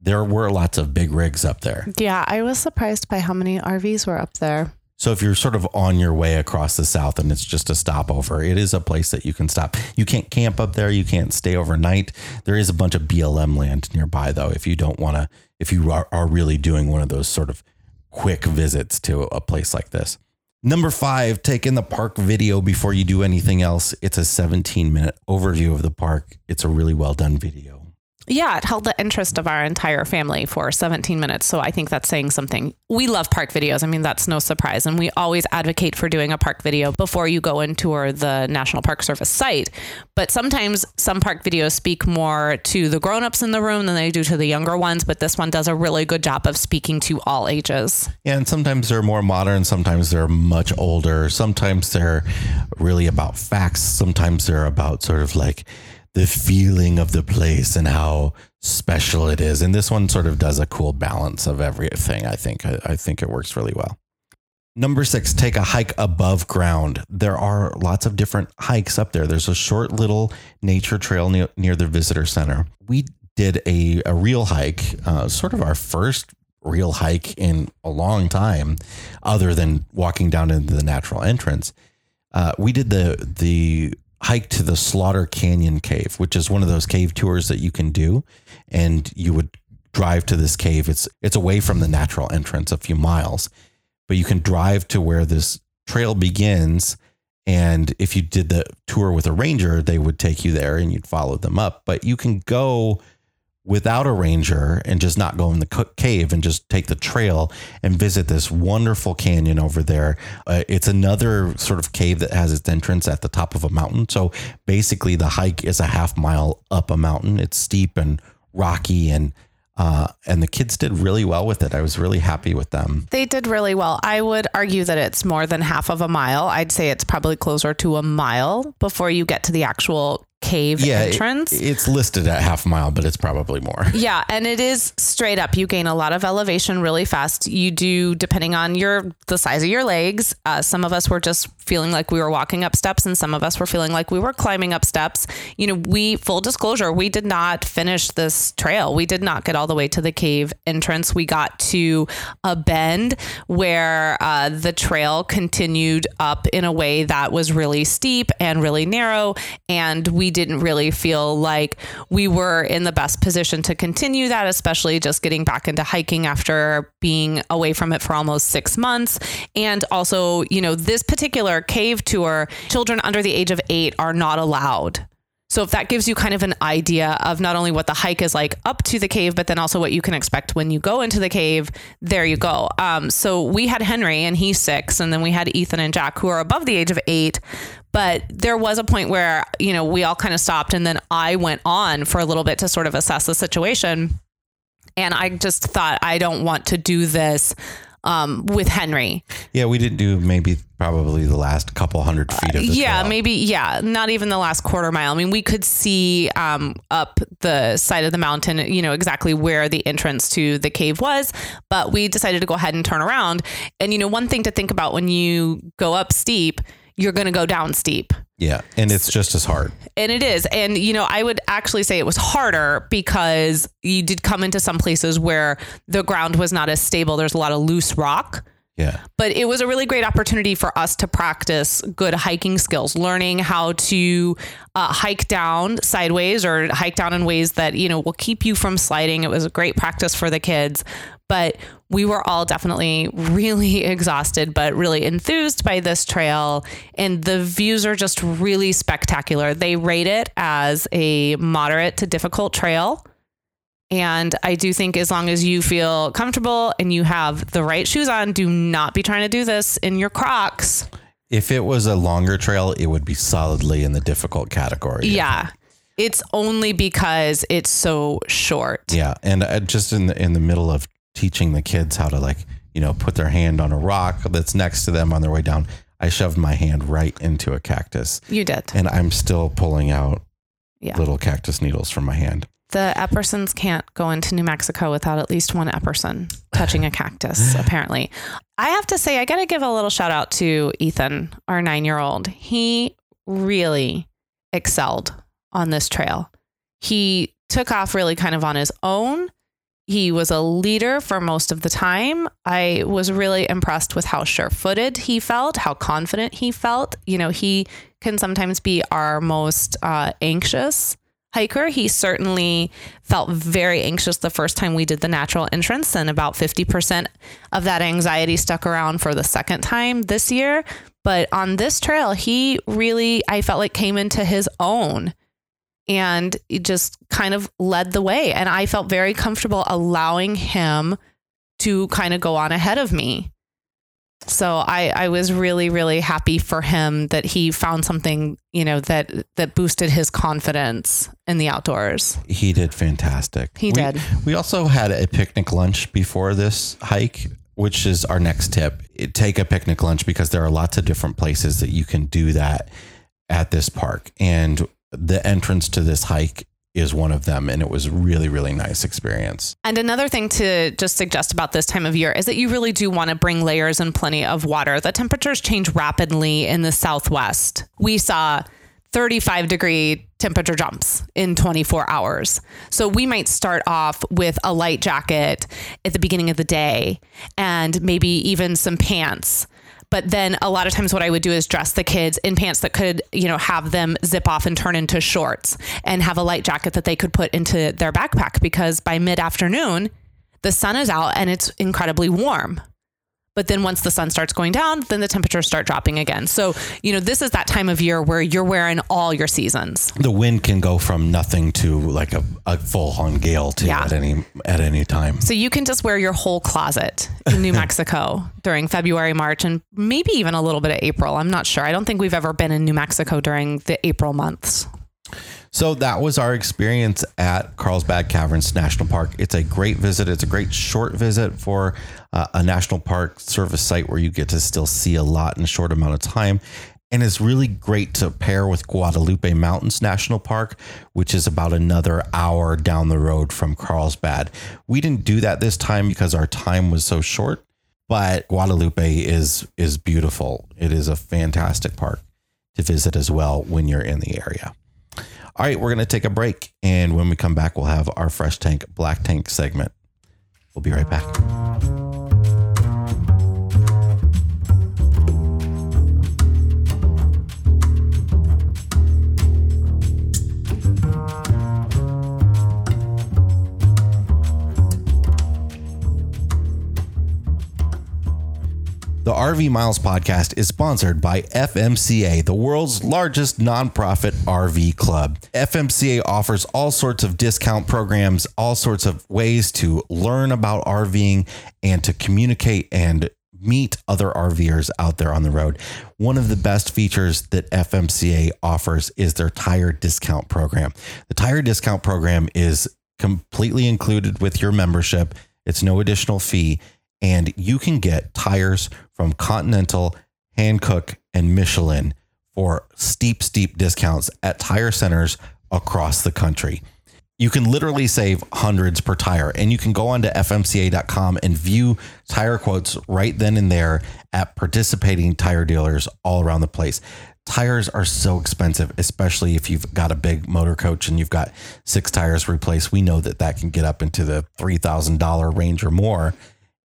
S1: There were lots of big rigs up there.
S2: Yeah, I was surprised by how many RVs were up there.
S1: So if you're sort of on your way across the south and it's just a stopover, it is a place that you can stop. You can't camp up there. You can't stay overnight. There is a bunch of BLM land nearby though. If you don't want to, if you are, are really doing one of those sort of quick visits to a place like this. Number five, take in the park video before you do anything else. It's a 17 minute overview of the park. It's a really well done video.
S2: Yeah, it held the interest of our entire family for 17 minutes. So I think that's saying something. We love park videos. I mean, that's no surprise. And we always advocate for doing a park video before you go and tour the National Park Service site. But sometimes some park videos speak more to the grown-ups in the room than they do to the younger ones. But this one does a really good job of speaking to all ages.
S1: Yeah, and sometimes they're more modern, sometimes they're much older, sometimes they're really about facts, sometimes they're about sort of like the feeling of the place and how special it is. And this one sort of does a cool balance of everything. I think I, I think it works really well. Number six, take a hike above ground. There are lots of different hikes up there. There's a short little nature trail near, near the visitor center. We did a, a real hike, uh, sort of our first real hike in a long time, other than walking down into the natural entrance. Uh, we did the the hike to the Slaughter Canyon Cave, which is one of those cave tours that you can do, and you would drive to this cave. It's it's away from the natural entrance a few miles, but you can drive to where this trail begins. And if you did the tour with a ranger, they would take you there and you'd follow them up. But you can go without a ranger and just not go in the cave and just take the trail and visit this wonderful canyon over there. Uh, it's another sort of cave that has its entrance at the top of a mountain. So basically, the hike is a half mile up a mountain. It's steep and rocky and uh, and the kids did really well with it. I was really happy with them.
S2: They did really well. I would argue that it's more than half of a mile. I'd say it's probably closer to a mile before you get to the actual cave yeah, entrance.
S1: It, it's listed at half a mile, but it's probably more.
S2: Yeah, and it is straight up. You gain a lot of elevation really fast. You do, depending on your the size of your legs. Uh, some of us were just feeling like we were walking up steps, and some of us were feeling like we were climbing up steps. You know, we full disclosure, we did not finish this trail. We did not get all the way to the cave entrance. We got to a bend where uh, the trail continued up in a way that was really steep and really narrow, and we we didn't really feel like we were in the best position to continue that, especially just getting back into hiking after being away from it for almost six months. And also, you know, this particular cave tour, children under the age of eight are not allowed. So if that gives you kind of an idea of not only what the hike is like up to the cave, but then also what you can expect when you go into the cave, there you go. Um, so we had Henry and he's six, and then we had Ethan and Jack who are above the age of eight. But there was a point where, you know, we all kind of stopped and then I went on for a little bit to sort of assess the situation. And I just thought, I don't want to do this um, with Henry.
S1: Yeah, we didn't do maybe probably the last couple hundred feet of the
S2: yeah,
S1: trail.
S2: maybe yeah, not even the last quarter mile. I mean, we could see um, up the side of the mountain, you know, exactly where the entrance to the cave was, but we decided to go ahead and turn around. And you know, one thing to think about when you go up steep, you're going to go down steep.
S1: Yeah. And it's just as hard.
S2: And it is. And, you know, I would actually say it was harder because you did come into some places where the ground was not as stable. There's a lot of loose rock.
S1: Yeah.
S2: But it was a really great opportunity for us to practice good hiking skills, learning how to uh, hike down sideways or hike down in ways that, you know, will keep you from sliding. It was a great practice for the kids. But we were all definitely really exhausted, but really enthused by this trail. And the views are just really spectacular. They rate it as a moderate to difficult trail. And I do think as long as you feel comfortable and you have the right shoes on, do not be trying to do this in your Crocs.
S1: If it was a longer trail, it would be solidly in the difficult category.
S2: Yeah. It's only because it's so short.
S1: Yeah, and uh, just in the in the middle of teaching the kids how to like, you know, put their hand on a rock that's next to them on their way down, I shoved my hand right into a cactus.
S2: You did.
S1: And I'm still pulling out yeah. little cactus needles from my hand
S2: the Eppersons can't go into New Mexico without at least one Epperson touching a cactus, apparently. I have to say, I got to give a little shout out to Ethan, our nine year old. He really excelled on this trail. He took off really kind of on his own. He was a leader for most of the time. I was really impressed with how sure footed he felt, how confident he felt. You know, he can sometimes be our most uh, anxious hiker. He certainly felt very anxious the first time we did the natural entrance, and about 50% of that anxiety stuck around for the second time this year. But on this trail, he really, I felt like, came into his own and just kind of led the way. And I felt very comfortable allowing him to kind of go on ahead of me. So I, I was really, really happy for him that he found something, you know, that that boosted his confidence in the outdoors.
S1: He did fantastic.
S2: He
S1: We-
S2: did.
S1: We also had a picnic lunch before this hike, which is our next tip. Take a picnic lunch because there are lots of different places that you can do that at this park. And the entrance to this hike is one of them. And it was really, really nice experience.
S2: And another thing to just suggest about this time of year is that you really do want to bring layers and plenty of water. The temperatures change rapidly in the southwest. We saw 35 degree temperature jumps in 24 hours. So we might start off with a light jacket at the beginning of the day and maybe even some pants. But then a lot of times what I would do is dress the kids in pants that could, you know, have them zip off and turn into shorts and have a light jacket that they could put into their backpack because by mid afternoon, the sun is out and it's incredibly warm. But then once the sun starts going down, then the temperatures start dropping again. So, you know, this is that time of year where you're wearing all your seasons.
S1: The wind can go from nothing to like a, a full on gale to
S2: Yeah.
S1: at any at any time.
S2: So you can just wear your whole closet in New Mexico during February, March, and maybe even a little bit of April. I'm not sure. I don't think we've ever been in New Mexico during the April months.
S1: So that was our experience at Carlsbad Caverns National Park. It's a great visit. It's a great short visit for uh, a national park service site where you get to still see a lot in a short amount of time. And it's really great to pair with Guadalupe Mountains National Park, which is about another hour down the road from Carlsbad. We didn't do that this time because our time was so short, but Guadalupe is is beautiful. It is a fantastic park to visit as well when you're in the area. All right, we're going to take a break. And when we come back, we'll have our Fresh Tank Black Tank segment. We'll be right back. The RV Miles podcast is sponsored by FMCA, the world's largest nonprofit RV club. FMCA offers all sorts of discount programs, all sorts of ways to learn about RVing and to communicate and meet other RVers out there on the road. One of the best features that FMCA offers is their tire discount program. The tire discount program is completely included with your membership. It's no additional fee and you can get tires from Continental, Hankook, and Michelin for steep, steep discounts at tire centers across the country. You can literally save hundreds per tire, and you can go on to fmca.com and view tire quotes right then and there at participating tire dealers all around the place. Tires are so expensive, especially if you've got a big motor coach and you've got six tires replaced. We know that that can get up into the $3,000 range or more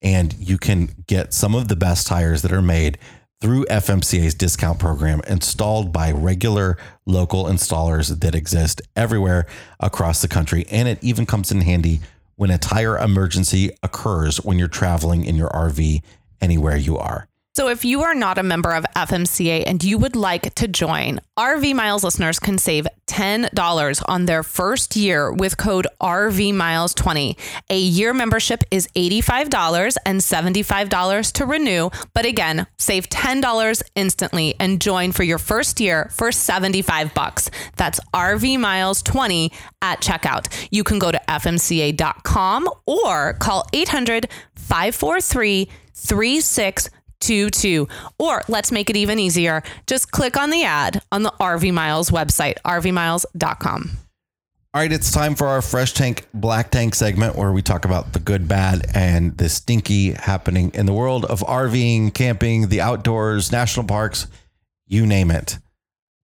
S1: and you can get some of the best tires that are made through FMCA's discount program installed by regular local installers that exist everywhere across the country. And it even comes in handy when a tire emergency occurs when you're traveling in your RV anywhere you are.
S2: So, if you are not a member of FMCA and you would like to join, RV Miles listeners can save $10 on their first year with code RV Miles 20 A year membership is $85 and $75 to renew. But again, save $10 instantly and join for your first year for 75 bucks. That's RV Miles 20 at checkout. You can go to fmca.com or call 800 543 3622. Or let's make it even easier. Just click on the ad on the RV Miles website, rvmiles.com.
S1: All right, it's time for our Fresh Tank Black Tank segment where we talk about the good, bad, and the stinky happening in the world of RVing, camping, the outdoors, national parks, you name it.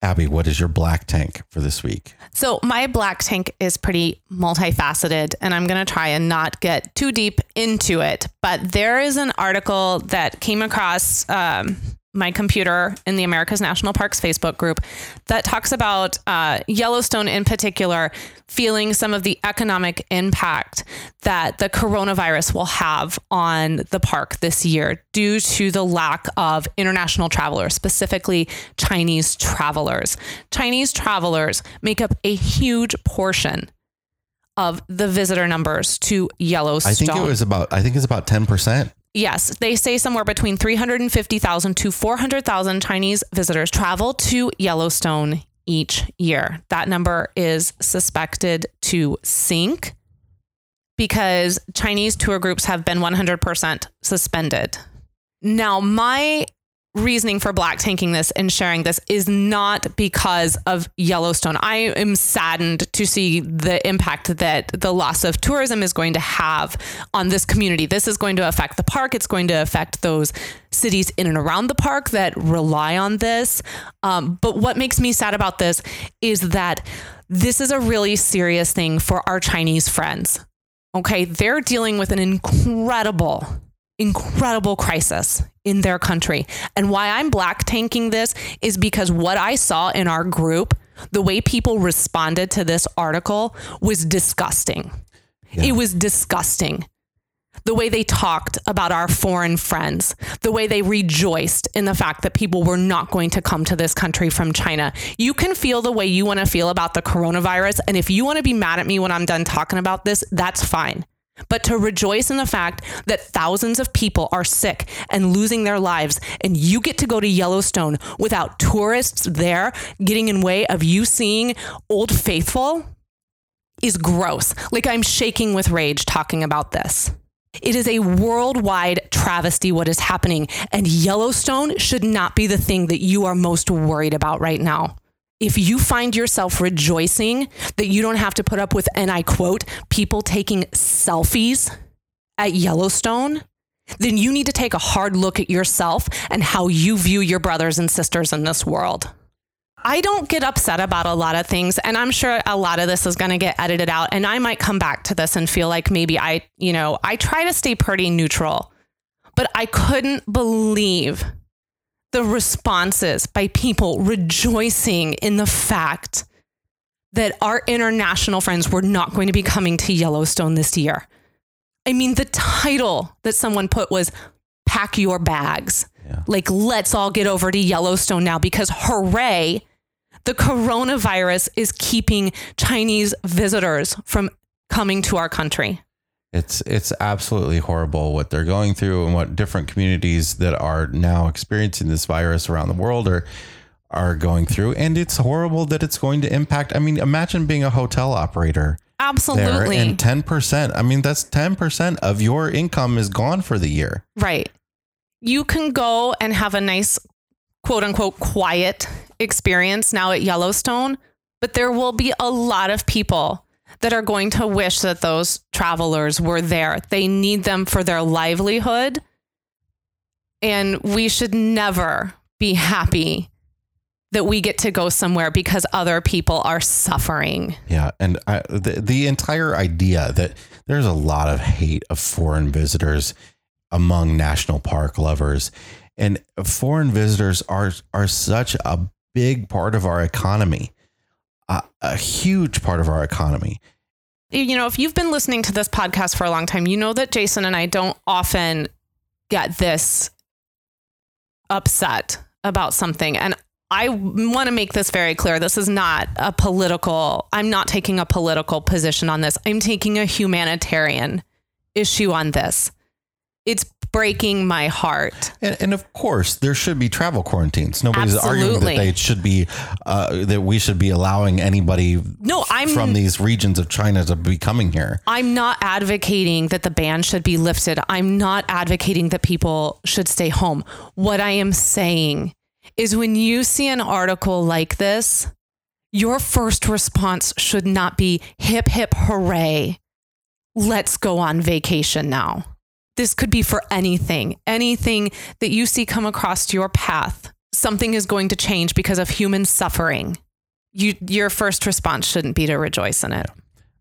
S3: Abby, what is your black tank for this week?
S2: So, my black tank is pretty multifaceted, and I'm going to try and not get too deep into it. But there is an article that came across um, my computer in the America's National Parks Facebook group that talks about uh, Yellowstone in particular feeling some of the economic impact that the coronavirus will have on the park this year due to the lack of international travelers, specifically Chinese travelers. Chinese travelers make up a huge portion of the visitor numbers to Yellowstone.
S3: I think it was about I think it's about 10%.
S2: Yes, they say somewhere between 350,000 to 400,000 Chinese visitors travel to Yellowstone each year. That number is suspected to sink because Chinese tour groups have been 100% suspended. Now, my reasoning for black tanking this and sharing this is not because of Yellowstone. I am saddened to see the impact that the loss of tourism is going to have on this community. This is going to affect the park. It's going to affect those cities in and around the park that rely on this. Um, but what makes me sad about this is that this is a really serious thing for our Chinese friends. Okay, they're dealing with an incredible incredible crisis in their country. And why I'm black tanking this is because what I saw in our group, the way people responded to this article was disgusting. Yeah. It was disgusting. The way they talked about our foreign friends, the way they rejoiced in the fact that people were not going to come to this country from China. You can feel the way you want to feel about the coronavirus. And if you want to be mad at me when I'm done talking about this, that's fine but to rejoice in the fact that thousands of people are sick and losing their lives and you get to go to Yellowstone without tourists there getting in way of you seeing old faithful is gross. Like I'm shaking with rage talking about this. It is a worldwide travesty what is happening and Yellowstone should not be the thing that you are most worried about right now if you find yourself rejoicing that you don't have to put up with, and I quote, people taking selfies at Yellowstone, then you need to take a hard look at yourself and how you view your brothers and sisters in this world. I don't get upset about a lot of things, and I'm sure a lot of this is going to get edited out. And I might come back to this and feel like maybe I, you know, I try to stay pretty neutral, but I couldn't believe the responses by people rejoicing in the fact that our international friends were not going to be coming to Yellowstone this year. I mean, the title that someone put was Pack Your Bags. Yeah. Like, let's all get over to Yellowstone now because hooray, the coronavirus is keeping Chinese visitors from coming to our country.
S3: It's it's absolutely horrible what they're going through and what different communities that are now experiencing this virus around the world are are going through and it's horrible that it's going to impact I mean imagine being a hotel operator
S2: Absolutely.
S3: and 10%, I mean that's 10% of your income is gone for the year.
S2: Right. You can go and have a nice quote unquote quiet experience now at Yellowstone, but there will be a lot of people that are going to wish that those travelers were there. They need them for their livelihood. And we should never be happy that we get to go somewhere because other people are suffering.
S3: Yeah. And I, the, the entire idea that there's a lot of hate of foreign visitors among national park lovers. And foreign visitors are, are such a big part of our economy a, a huge part of our economy.
S2: You know, if you've been listening to this podcast for a long time, you know that Jason and I don't often get this upset about something. And I want to make this very clear. This is not a political, I'm not taking a political position on this. I'm taking a humanitarian issue on this. It's breaking my heart.
S3: And, and, of course, there should be travel quarantines. Nobody's Absolutely. arguing that they should be uh, that we should be allowing anybody
S2: no, I'm,
S3: from these regions of China to be coming here.
S2: I'm not advocating that the ban should be lifted. I'm not advocating that people should stay home. What I am saying is when you see an article like this, your first response should not be hip hip hooray. Let's go on vacation now this could be for anything, anything that you see come across your path. something is going to change because of human suffering, you your first response shouldn't be to rejoice in it.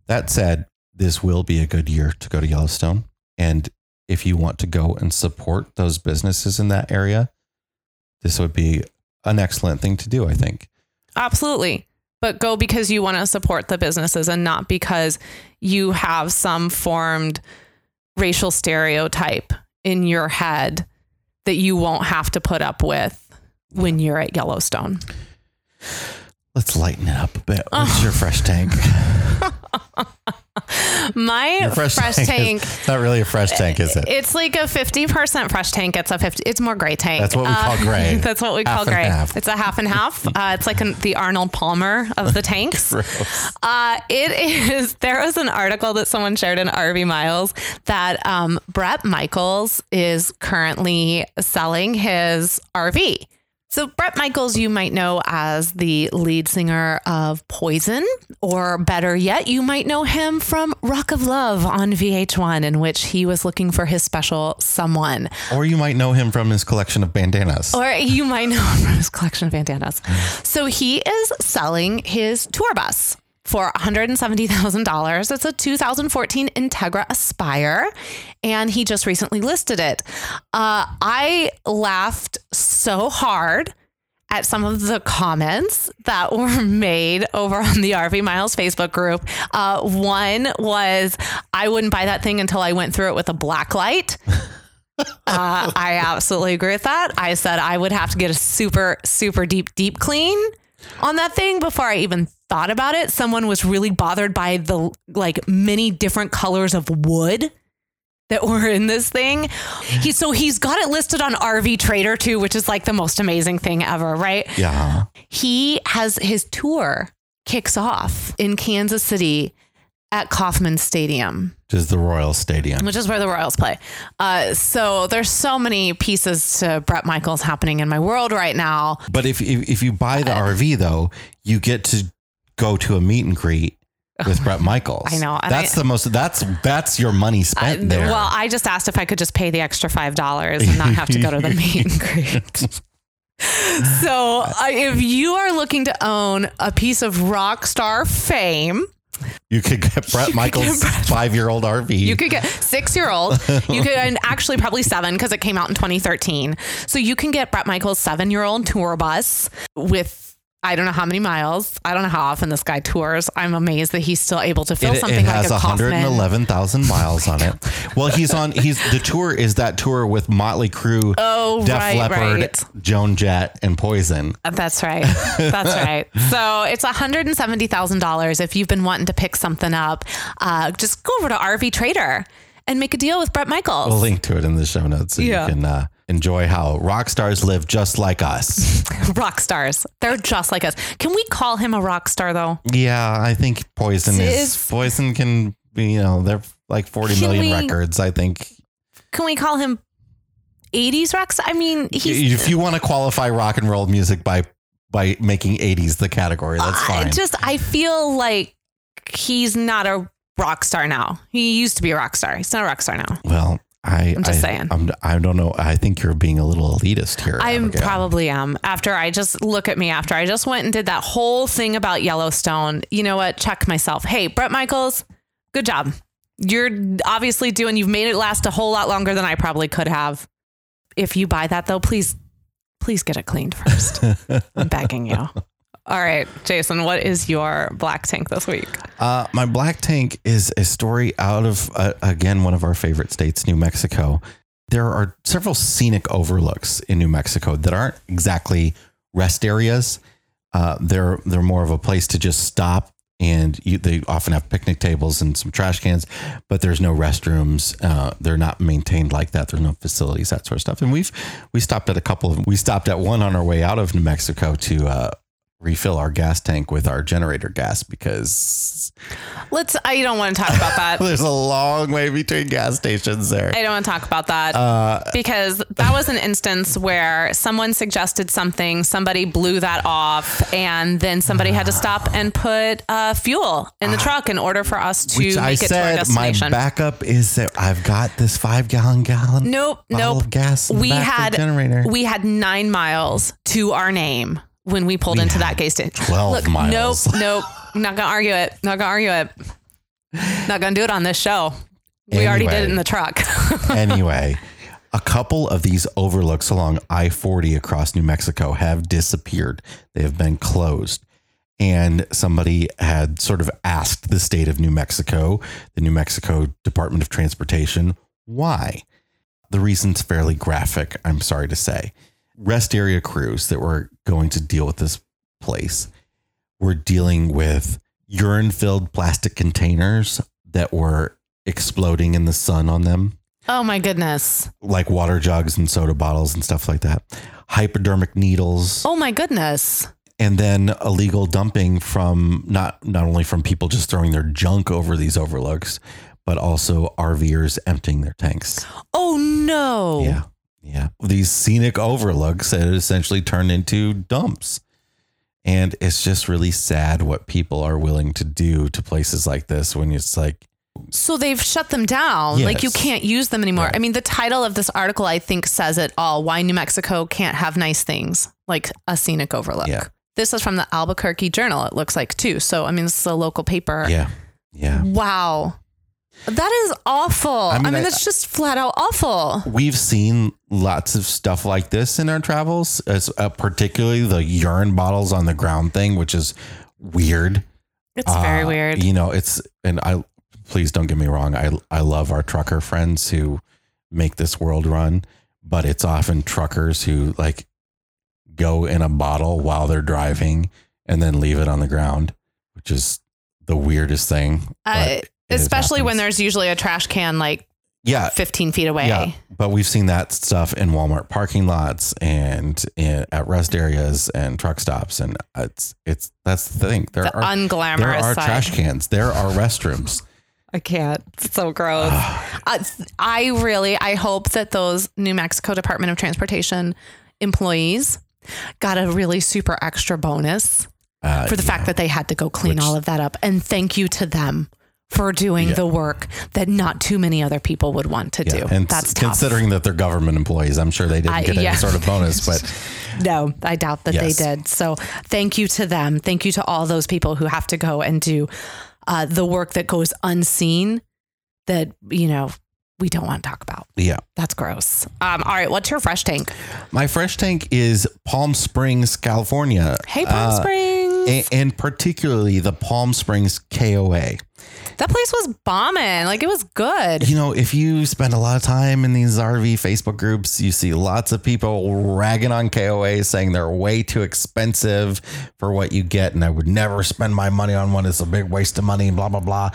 S1: That said, this will be a good year to go to Yellowstone. And if you want to go and support those businesses in that area, this would be an excellent thing to do, I think.
S2: Absolutely. But go because you want to support the businesses and not because you have some formed racial stereotype in your head that you won't have to put up with when you're at Yellowstone.
S1: Let's lighten it up a bit. What's your fresh tank?
S2: My
S1: Your
S2: fresh, fresh tank,
S1: is- it's not really a fresh tank, is it?
S2: it's like a 50% fresh tank. It's a 50, it's more gray tank.
S1: That's what we call gray.
S2: That's what we
S1: Half
S2: call gray.
S1: half.
S2: It's a half and half. Uh, it's like an, the Arnold Palmer of the tanks. Uh, it is. There was an article that someone shared in RV Miles that um, Bret Michaels is currently selling his RV. So Bret Michaels, you might know as the lead singer of Poison, or better yet, you might know him from Rock of Love on VH1, in which he was looking for his special someone.
S1: Or you might know him from his collection of bandanas.
S2: Or you might know him from his collection of bandanas. So he is selling his tour bus for $170,000. It's a 2014 Entegra Aspire, and he just recently listed it. Uh, I laughed so hard at some of the comments that were made over on the RV Miles Facebook group. Uh, one was, I wouldn't buy that thing until I went through it with a black light. Uh, I absolutely agree with that. I said I would have to get a super, super deep, deep clean on that thing before I even thought about it. Someone was really bothered by the like many different colors of wood that were in this thing. He so he's got it listed on RV Trader too, which is like the most amazing thing ever, right?
S1: yeah.
S2: He has his tour kicks off in Kansas City at Kauffman Stadium
S1: Which is the Royal Stadium.
S2: which is where the Royals play. Uh, so there's so many pieces to Bret Michaels happening in my world right now.
S1: But if, if if you buy the RV though, you get to go to a meet and greet with Bret Michaels.
S2: I know, and
S1: That's
S2: I-
S1: the most. That's that's your money spent there.
S2: Well, I just asked if I could just pay the extra five dollars and not have to go to the meet and greet. so, uh, if you are looking to own a piece of rock star fame,
S1: you could get Bret
S2: could
S1: Michaels' five year old RV.
S2: You could get six year old. You could, and actually probably seven because it came out in 2013. So you can get Bret Michaels' seven year old tour bus with. I don't know how many miles. I don't know how often this guy tours. I'm amazed that he's still able to fill
S1: it,
S2: something
S1: it
S2: like
S1: has
S2: a Kauffman.
S1: 111,000 miles on it. Well, he's on. He's the tour is that tour with Motley Crue,
S2: Oh,
S1: Def
S2: right,
S1: Leppard,
S2: right.
S1: Joan Jett, and Poison.
S2: That's right. That's right. So it's $170,000 if you've been wanting to pick something up. Uh, just go over to RV Trader and make a deal with Bret Michaels.
S1: We'll link to it in the show notes so
S2: Yeah.
S1: you can uh, enjoy how rock stars live just like us.
S2: rock stars. They're just like us. Can we call him a rock star though?
S1: yeah, I think Poison is,
S2: Is-
S1: Poison can be. You know, they're like
S2: forty
S1: million
S2: we-
S1: records. I think
S2: Can we call him 80s rock star? I mean, he's
S1: if you want to qualify rock and roll music by by making 80s the category, that's fine.
S2: I just I feel like he's not a rock star now. He used to be a rock star. He's not a rock star now.
S1: well, I,
S2: I'm just
S1: I,
S2: saying.
S1: I'm, I don't know. I think you're being a little elitist here.
S2: I
S1: Abigail.
S2: probably am. After I just look at me after I just went and did that whole thing about Yellowstone. You know what? Check myself. Hey, Bret Michaels, good job. You're obviously doing. You've made it last a whole lot longer than I probably could have. If you buy that though, please, please get it cleaned first. I'm begging you. All right, Jason, what is your black tank this week?
S1: Uh, my black tank is a story out of uh, again one of our favorite states, New Mexico. There are several scenic overlooks in New Mexico that aren't exactly rest areas. Uh, they're they're more of a place to just stop, and you, they often have picnic tables and some trash cans, but there's no restrooms. Uh, they're not maintained like that. There's no facilities, that sort of stuff. And we've we stopped at a couple of we stopped at one on our way out of New Mexico to uh, refill our gas tank with our generator gas because
S2: Let's. I don't want to talk about that.
S1: there's a long way between gas stations there.
S2: I don't want to talk about that
S1: Uh,
S2: because that was an instance where someone suggested something, somebody blew that off, and then somebody had to stop and put uh, fuel in the truck in order for us to
S1: Which
S2: make
S1: I
S2: it to our
S1: said, my backup is that I've got this five gallon gallon
S2: nope, nope.
S1: of gas.
S2: we had
S1: generator.
S2: we had nine miles to our name when we pulled into that gas station.
S1: 12
S2: Look,
S1: miles.
S2: Nope, nope. Not gonna argue it. Not gonna argue it. Not gonna do it on this show. We already did it in the truck.
S1: anyway, a couple of these overlooks along I 40 across New Mexico have disappeared. They have been closed. And somebody had sort of asked the state of New Mexico, the New Mexico Department of Transportation, why? The reason's fairly graphic, I'm sorry to say. Rest area crews that were going to deal with this place were dealing with urine filled plastic containers that were exploding in the sun on them
S2: oh my goodness.
S1: like water jugs and soda bottles and stuff like that. Hypodermic needles,
S2: Oh my goodness.
S1: and then illegal dumping from not not only from people just throwing their junk over these overlooks, but also RVers emptying their tanks.
S2: Oh no.
S1: Yeah, yeah. These scenic overlooks that essentially turned into dumps, and it's just really sad what people are willing to do to places like this when it's like
S2: So they've shut them down. Like you can't use them anymore.
S1: Right.
S2: I mean, the title of this article, I think, says it all why New Mexico can't have nice things like a scenic overlook.
S1: Yeah.
S2: This is from the Albuquerque Journal, it looks like, too. So, I mean, this is a local paper.
S1: yeah, yeah.
S2: Wow. That is awful. I mean,
S1: mean, I-
S2: that's just flat out awful.
S1: we've seen lots of stuff like this in our travels, as uh, particularly the urine bottles on the ground thing, which is weird.
S2: It's very
S1: Uh,
S2: weird.
S1: You know, it's and I please don't get me wrong. I I love our trucker friends who make this world run, but it's often truckers who like go in a bottle while they're driving and then leave it on the ground, which is the weirdest thing.
S2: Uh,
S1: but it
S2: Especially when there's usually a trash can like
S1: yeah
S2: 15 feet away.
S1: Yeah, but we've seen that stuff in Walmart parking lots and in, at rest areas and truck stops, and it's it's that's the thing. There
S2: The
S1: are
S2: unglamorous
S1: there are
S2: side.
S1: trash cans. There are restrooms.
S2: I can't. It's so gross. uh, I really, I hope that those New Mexico Department of Transportation employees got a really super extra bonus
S1: Uh,
S2: for the fact that they had to go clean
S1: Which-
S2: all of that up. And thank you to them for doing
S1: Yeah.
S2: the work that not too many other people would want to
S1: yeah,
S2: do.
S1: and
S2: That's
S1: s- considering that they're government employees, I'm sure they didn't
S2: I-
S1: get any
S2: yeah.
S1: sort of bonus. But
S2: No, I doubt that
S1: Yes.
S2: they did. So thank you to them. Thank you to all those people who have to go and do uh, the work that goes unseen that, you know, we don't want to talk about.
S1: yeah,
S2: That's gross. Um, all right, what's your fresh tank?
S1: my fresh tank is Palm Springs, California.
S2: Hey, Palm
S1: Uh,
S2: Springs.
S1: a- and particularly the Palm Springs KOA.
S2: That place was bombing. Like it was good.
S1: You know, if you spend a lot of time in these RV Facebook groups, you see lots of people ragging on KOA saying they're way too expensive for what you get. And I would never spend my money on one. It's a big waste of money, blah, blah, blah.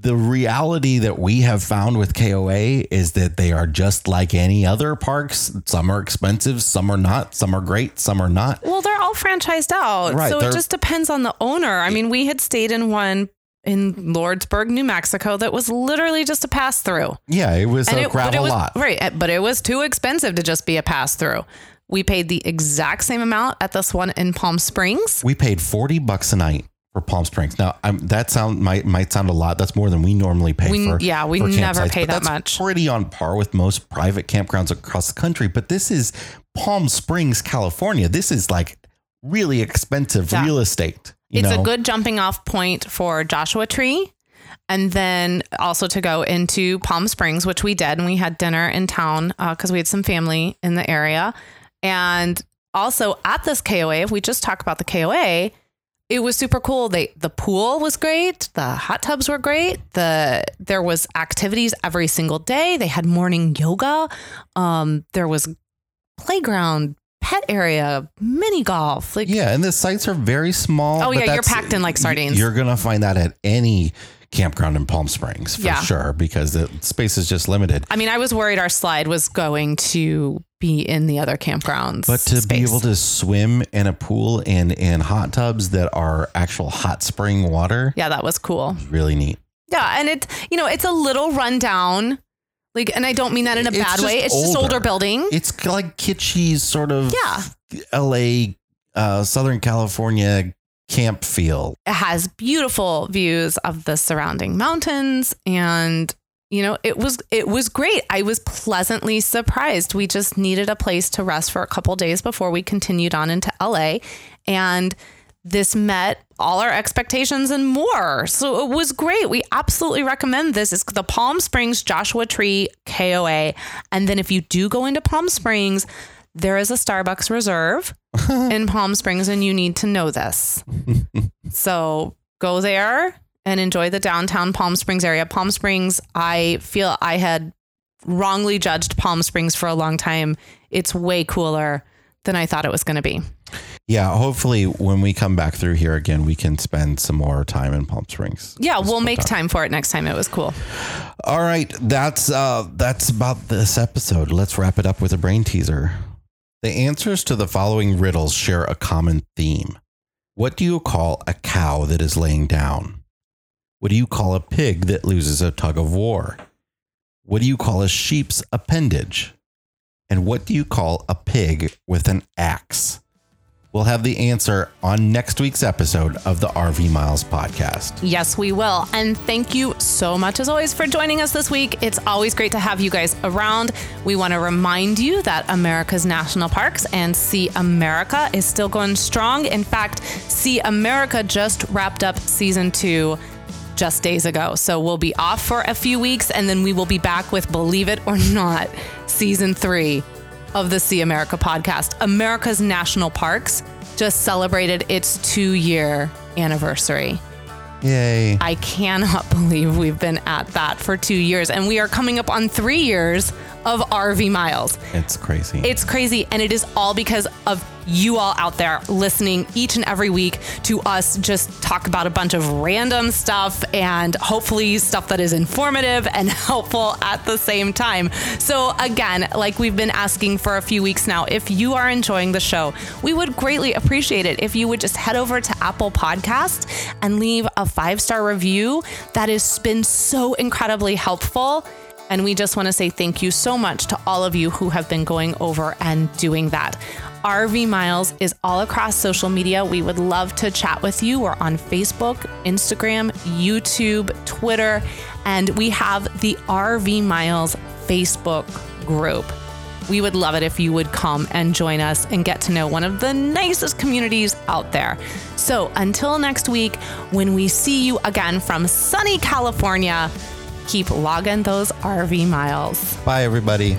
S1: The reality that we have found with KOA is that they are just like any other parks. Some are expensive, some are not, some are great, some are not.
S2: Well, they're all franchised out.
S1: Right,
S2: so it just depends on the owner. I mean, we had stayed in one in Lordsburg, New Mexico that was literally just a pass through.
S1: Yeah, it was a
S2: it,
S1: gravel
S2: it was,
S1: lot.
S2: Right. uh, But it was too expensive to just be a pass through. We paid the exact same amount at this one in Palm Springs.
S1: We paid 40 bucks a night for Palm Springs. Now, um, that sound might might sound a lot. That's more than we normally pay
S2: We-
S1: for.
S2: yeah, we
S1: for
S2: never pay that
S1: that's
S2: much.
S1: Pretty on par with most private campgrounds across the country. But this is Palm Springs, California. This is like really expensive
S2: Yeah.
S1: real estate.
S2: It's
S1: know?
S2: a good jumping off point for Joshua Tree. And then also to go into Palm Springs, which we did, and we had dinner in town because we had some family in the area. And also at this KOA, if we just talk about the KOA, it was super cool. They the pool was great, the hot tubs were great. The there was activities every single day. They had morning yoga. Um, there was playground, pet area, mini golf. Like
S1: Yeah, and the sites are very small.
S2: Oh, yeah, you're packed in like sardines.
S1: You're gonna find that at any campground in Palm Springs for
S2: Yeah.
S1: sure because the space is just limited.
S2: I mean, I was worried our slide was going to be in the other campgrounds.
S1: But to be able to swim in a pool and in hot tubs that are actual hot spring water,
S2: yeah, that was cool.
S1: really neat.
S2: Yeah, and it you know it's a little rundown, like, and I don't mean that in a
S1: It's
S2: bad
S1: just
S2: way. It's just older
S1: older.
S2: building.
S1: It's like kitschy sort of
S2: Yeah.
S1: LA, uh, Southern California camp feel.
S2: It has beautiful views of the surrounding mountains and you know it was it was great i was pleasantly surprised we just needed a place to rest for a couple days before we continued on into la and this met all our expectations and more so it was great we absolutely recommend this it's the palm springs joshua tree koa and then if you do go into palm springs there is a starbucks reserve in palm springs and you need to know this so go there and enjoy the downtown Palm Springs area. Palm Springs, I feel I had wrongly judged Palm Springs for a long time. It's way cooler than I thought it was going to be.
S1: Yeah, hopefully when we come back through here again, we can spend some more time in Palm Springs.
S2: Yeah, we'll make
S1: time.
S2: time for it next time. It was cool.
S1: All right, that's uh that's about this episode. Let's wrap it up with a brain teaser. The answers to the following riddles share a common theme. What do you call a cow that is laying down? What do you call a pig that loses a tug of war? What do you call a sheep's appendage? And what do you call a pig with an axe? We'll have the answer on next week's episode of the RV Miles podcast.
S2: Yes, we will. And thank you so much, as always, for joining us this week. It's always great to have you guys around. We want to remind you that America's National Parks and See America is still going strong. In fact, See America just wrapped up season two just days ago. So we'll be off for a few weeks and then we will be back with Believe It or Not, season three of the See America podcast. America's National Parks just celebrated its two year anniversary.
S1: Yay.
S2: I cannot believe we've been at that for two years and we are coming up on three years of RV miles.
S1: It's crazy.
S2: It's crazy. And it is all because of you all out there listening each and every week to us just talk about a bunch of random stuff and hopefully stuff that is informative and helpful at the same time. So, again, like we've been asking for a few weeks now, if you are enjoying the show, we would greatly appreciate it if you would just head over to Apple Podcast and leave a five star review. That has been so incredibly helpful. And we just want to say thank you so much to all of you who have been going over and doing that. RV Miles is all across social media. We would love to chat with you. We're on Facebook, Instagram, YouTube, Twitter, and we have the RV Miles Facebook group. We would love it if you would come and join us and get to know one of the nicest communities out there. So until next week, when we see you again from sunny California, keep logging those RV miles.
S1: Bye, everybody.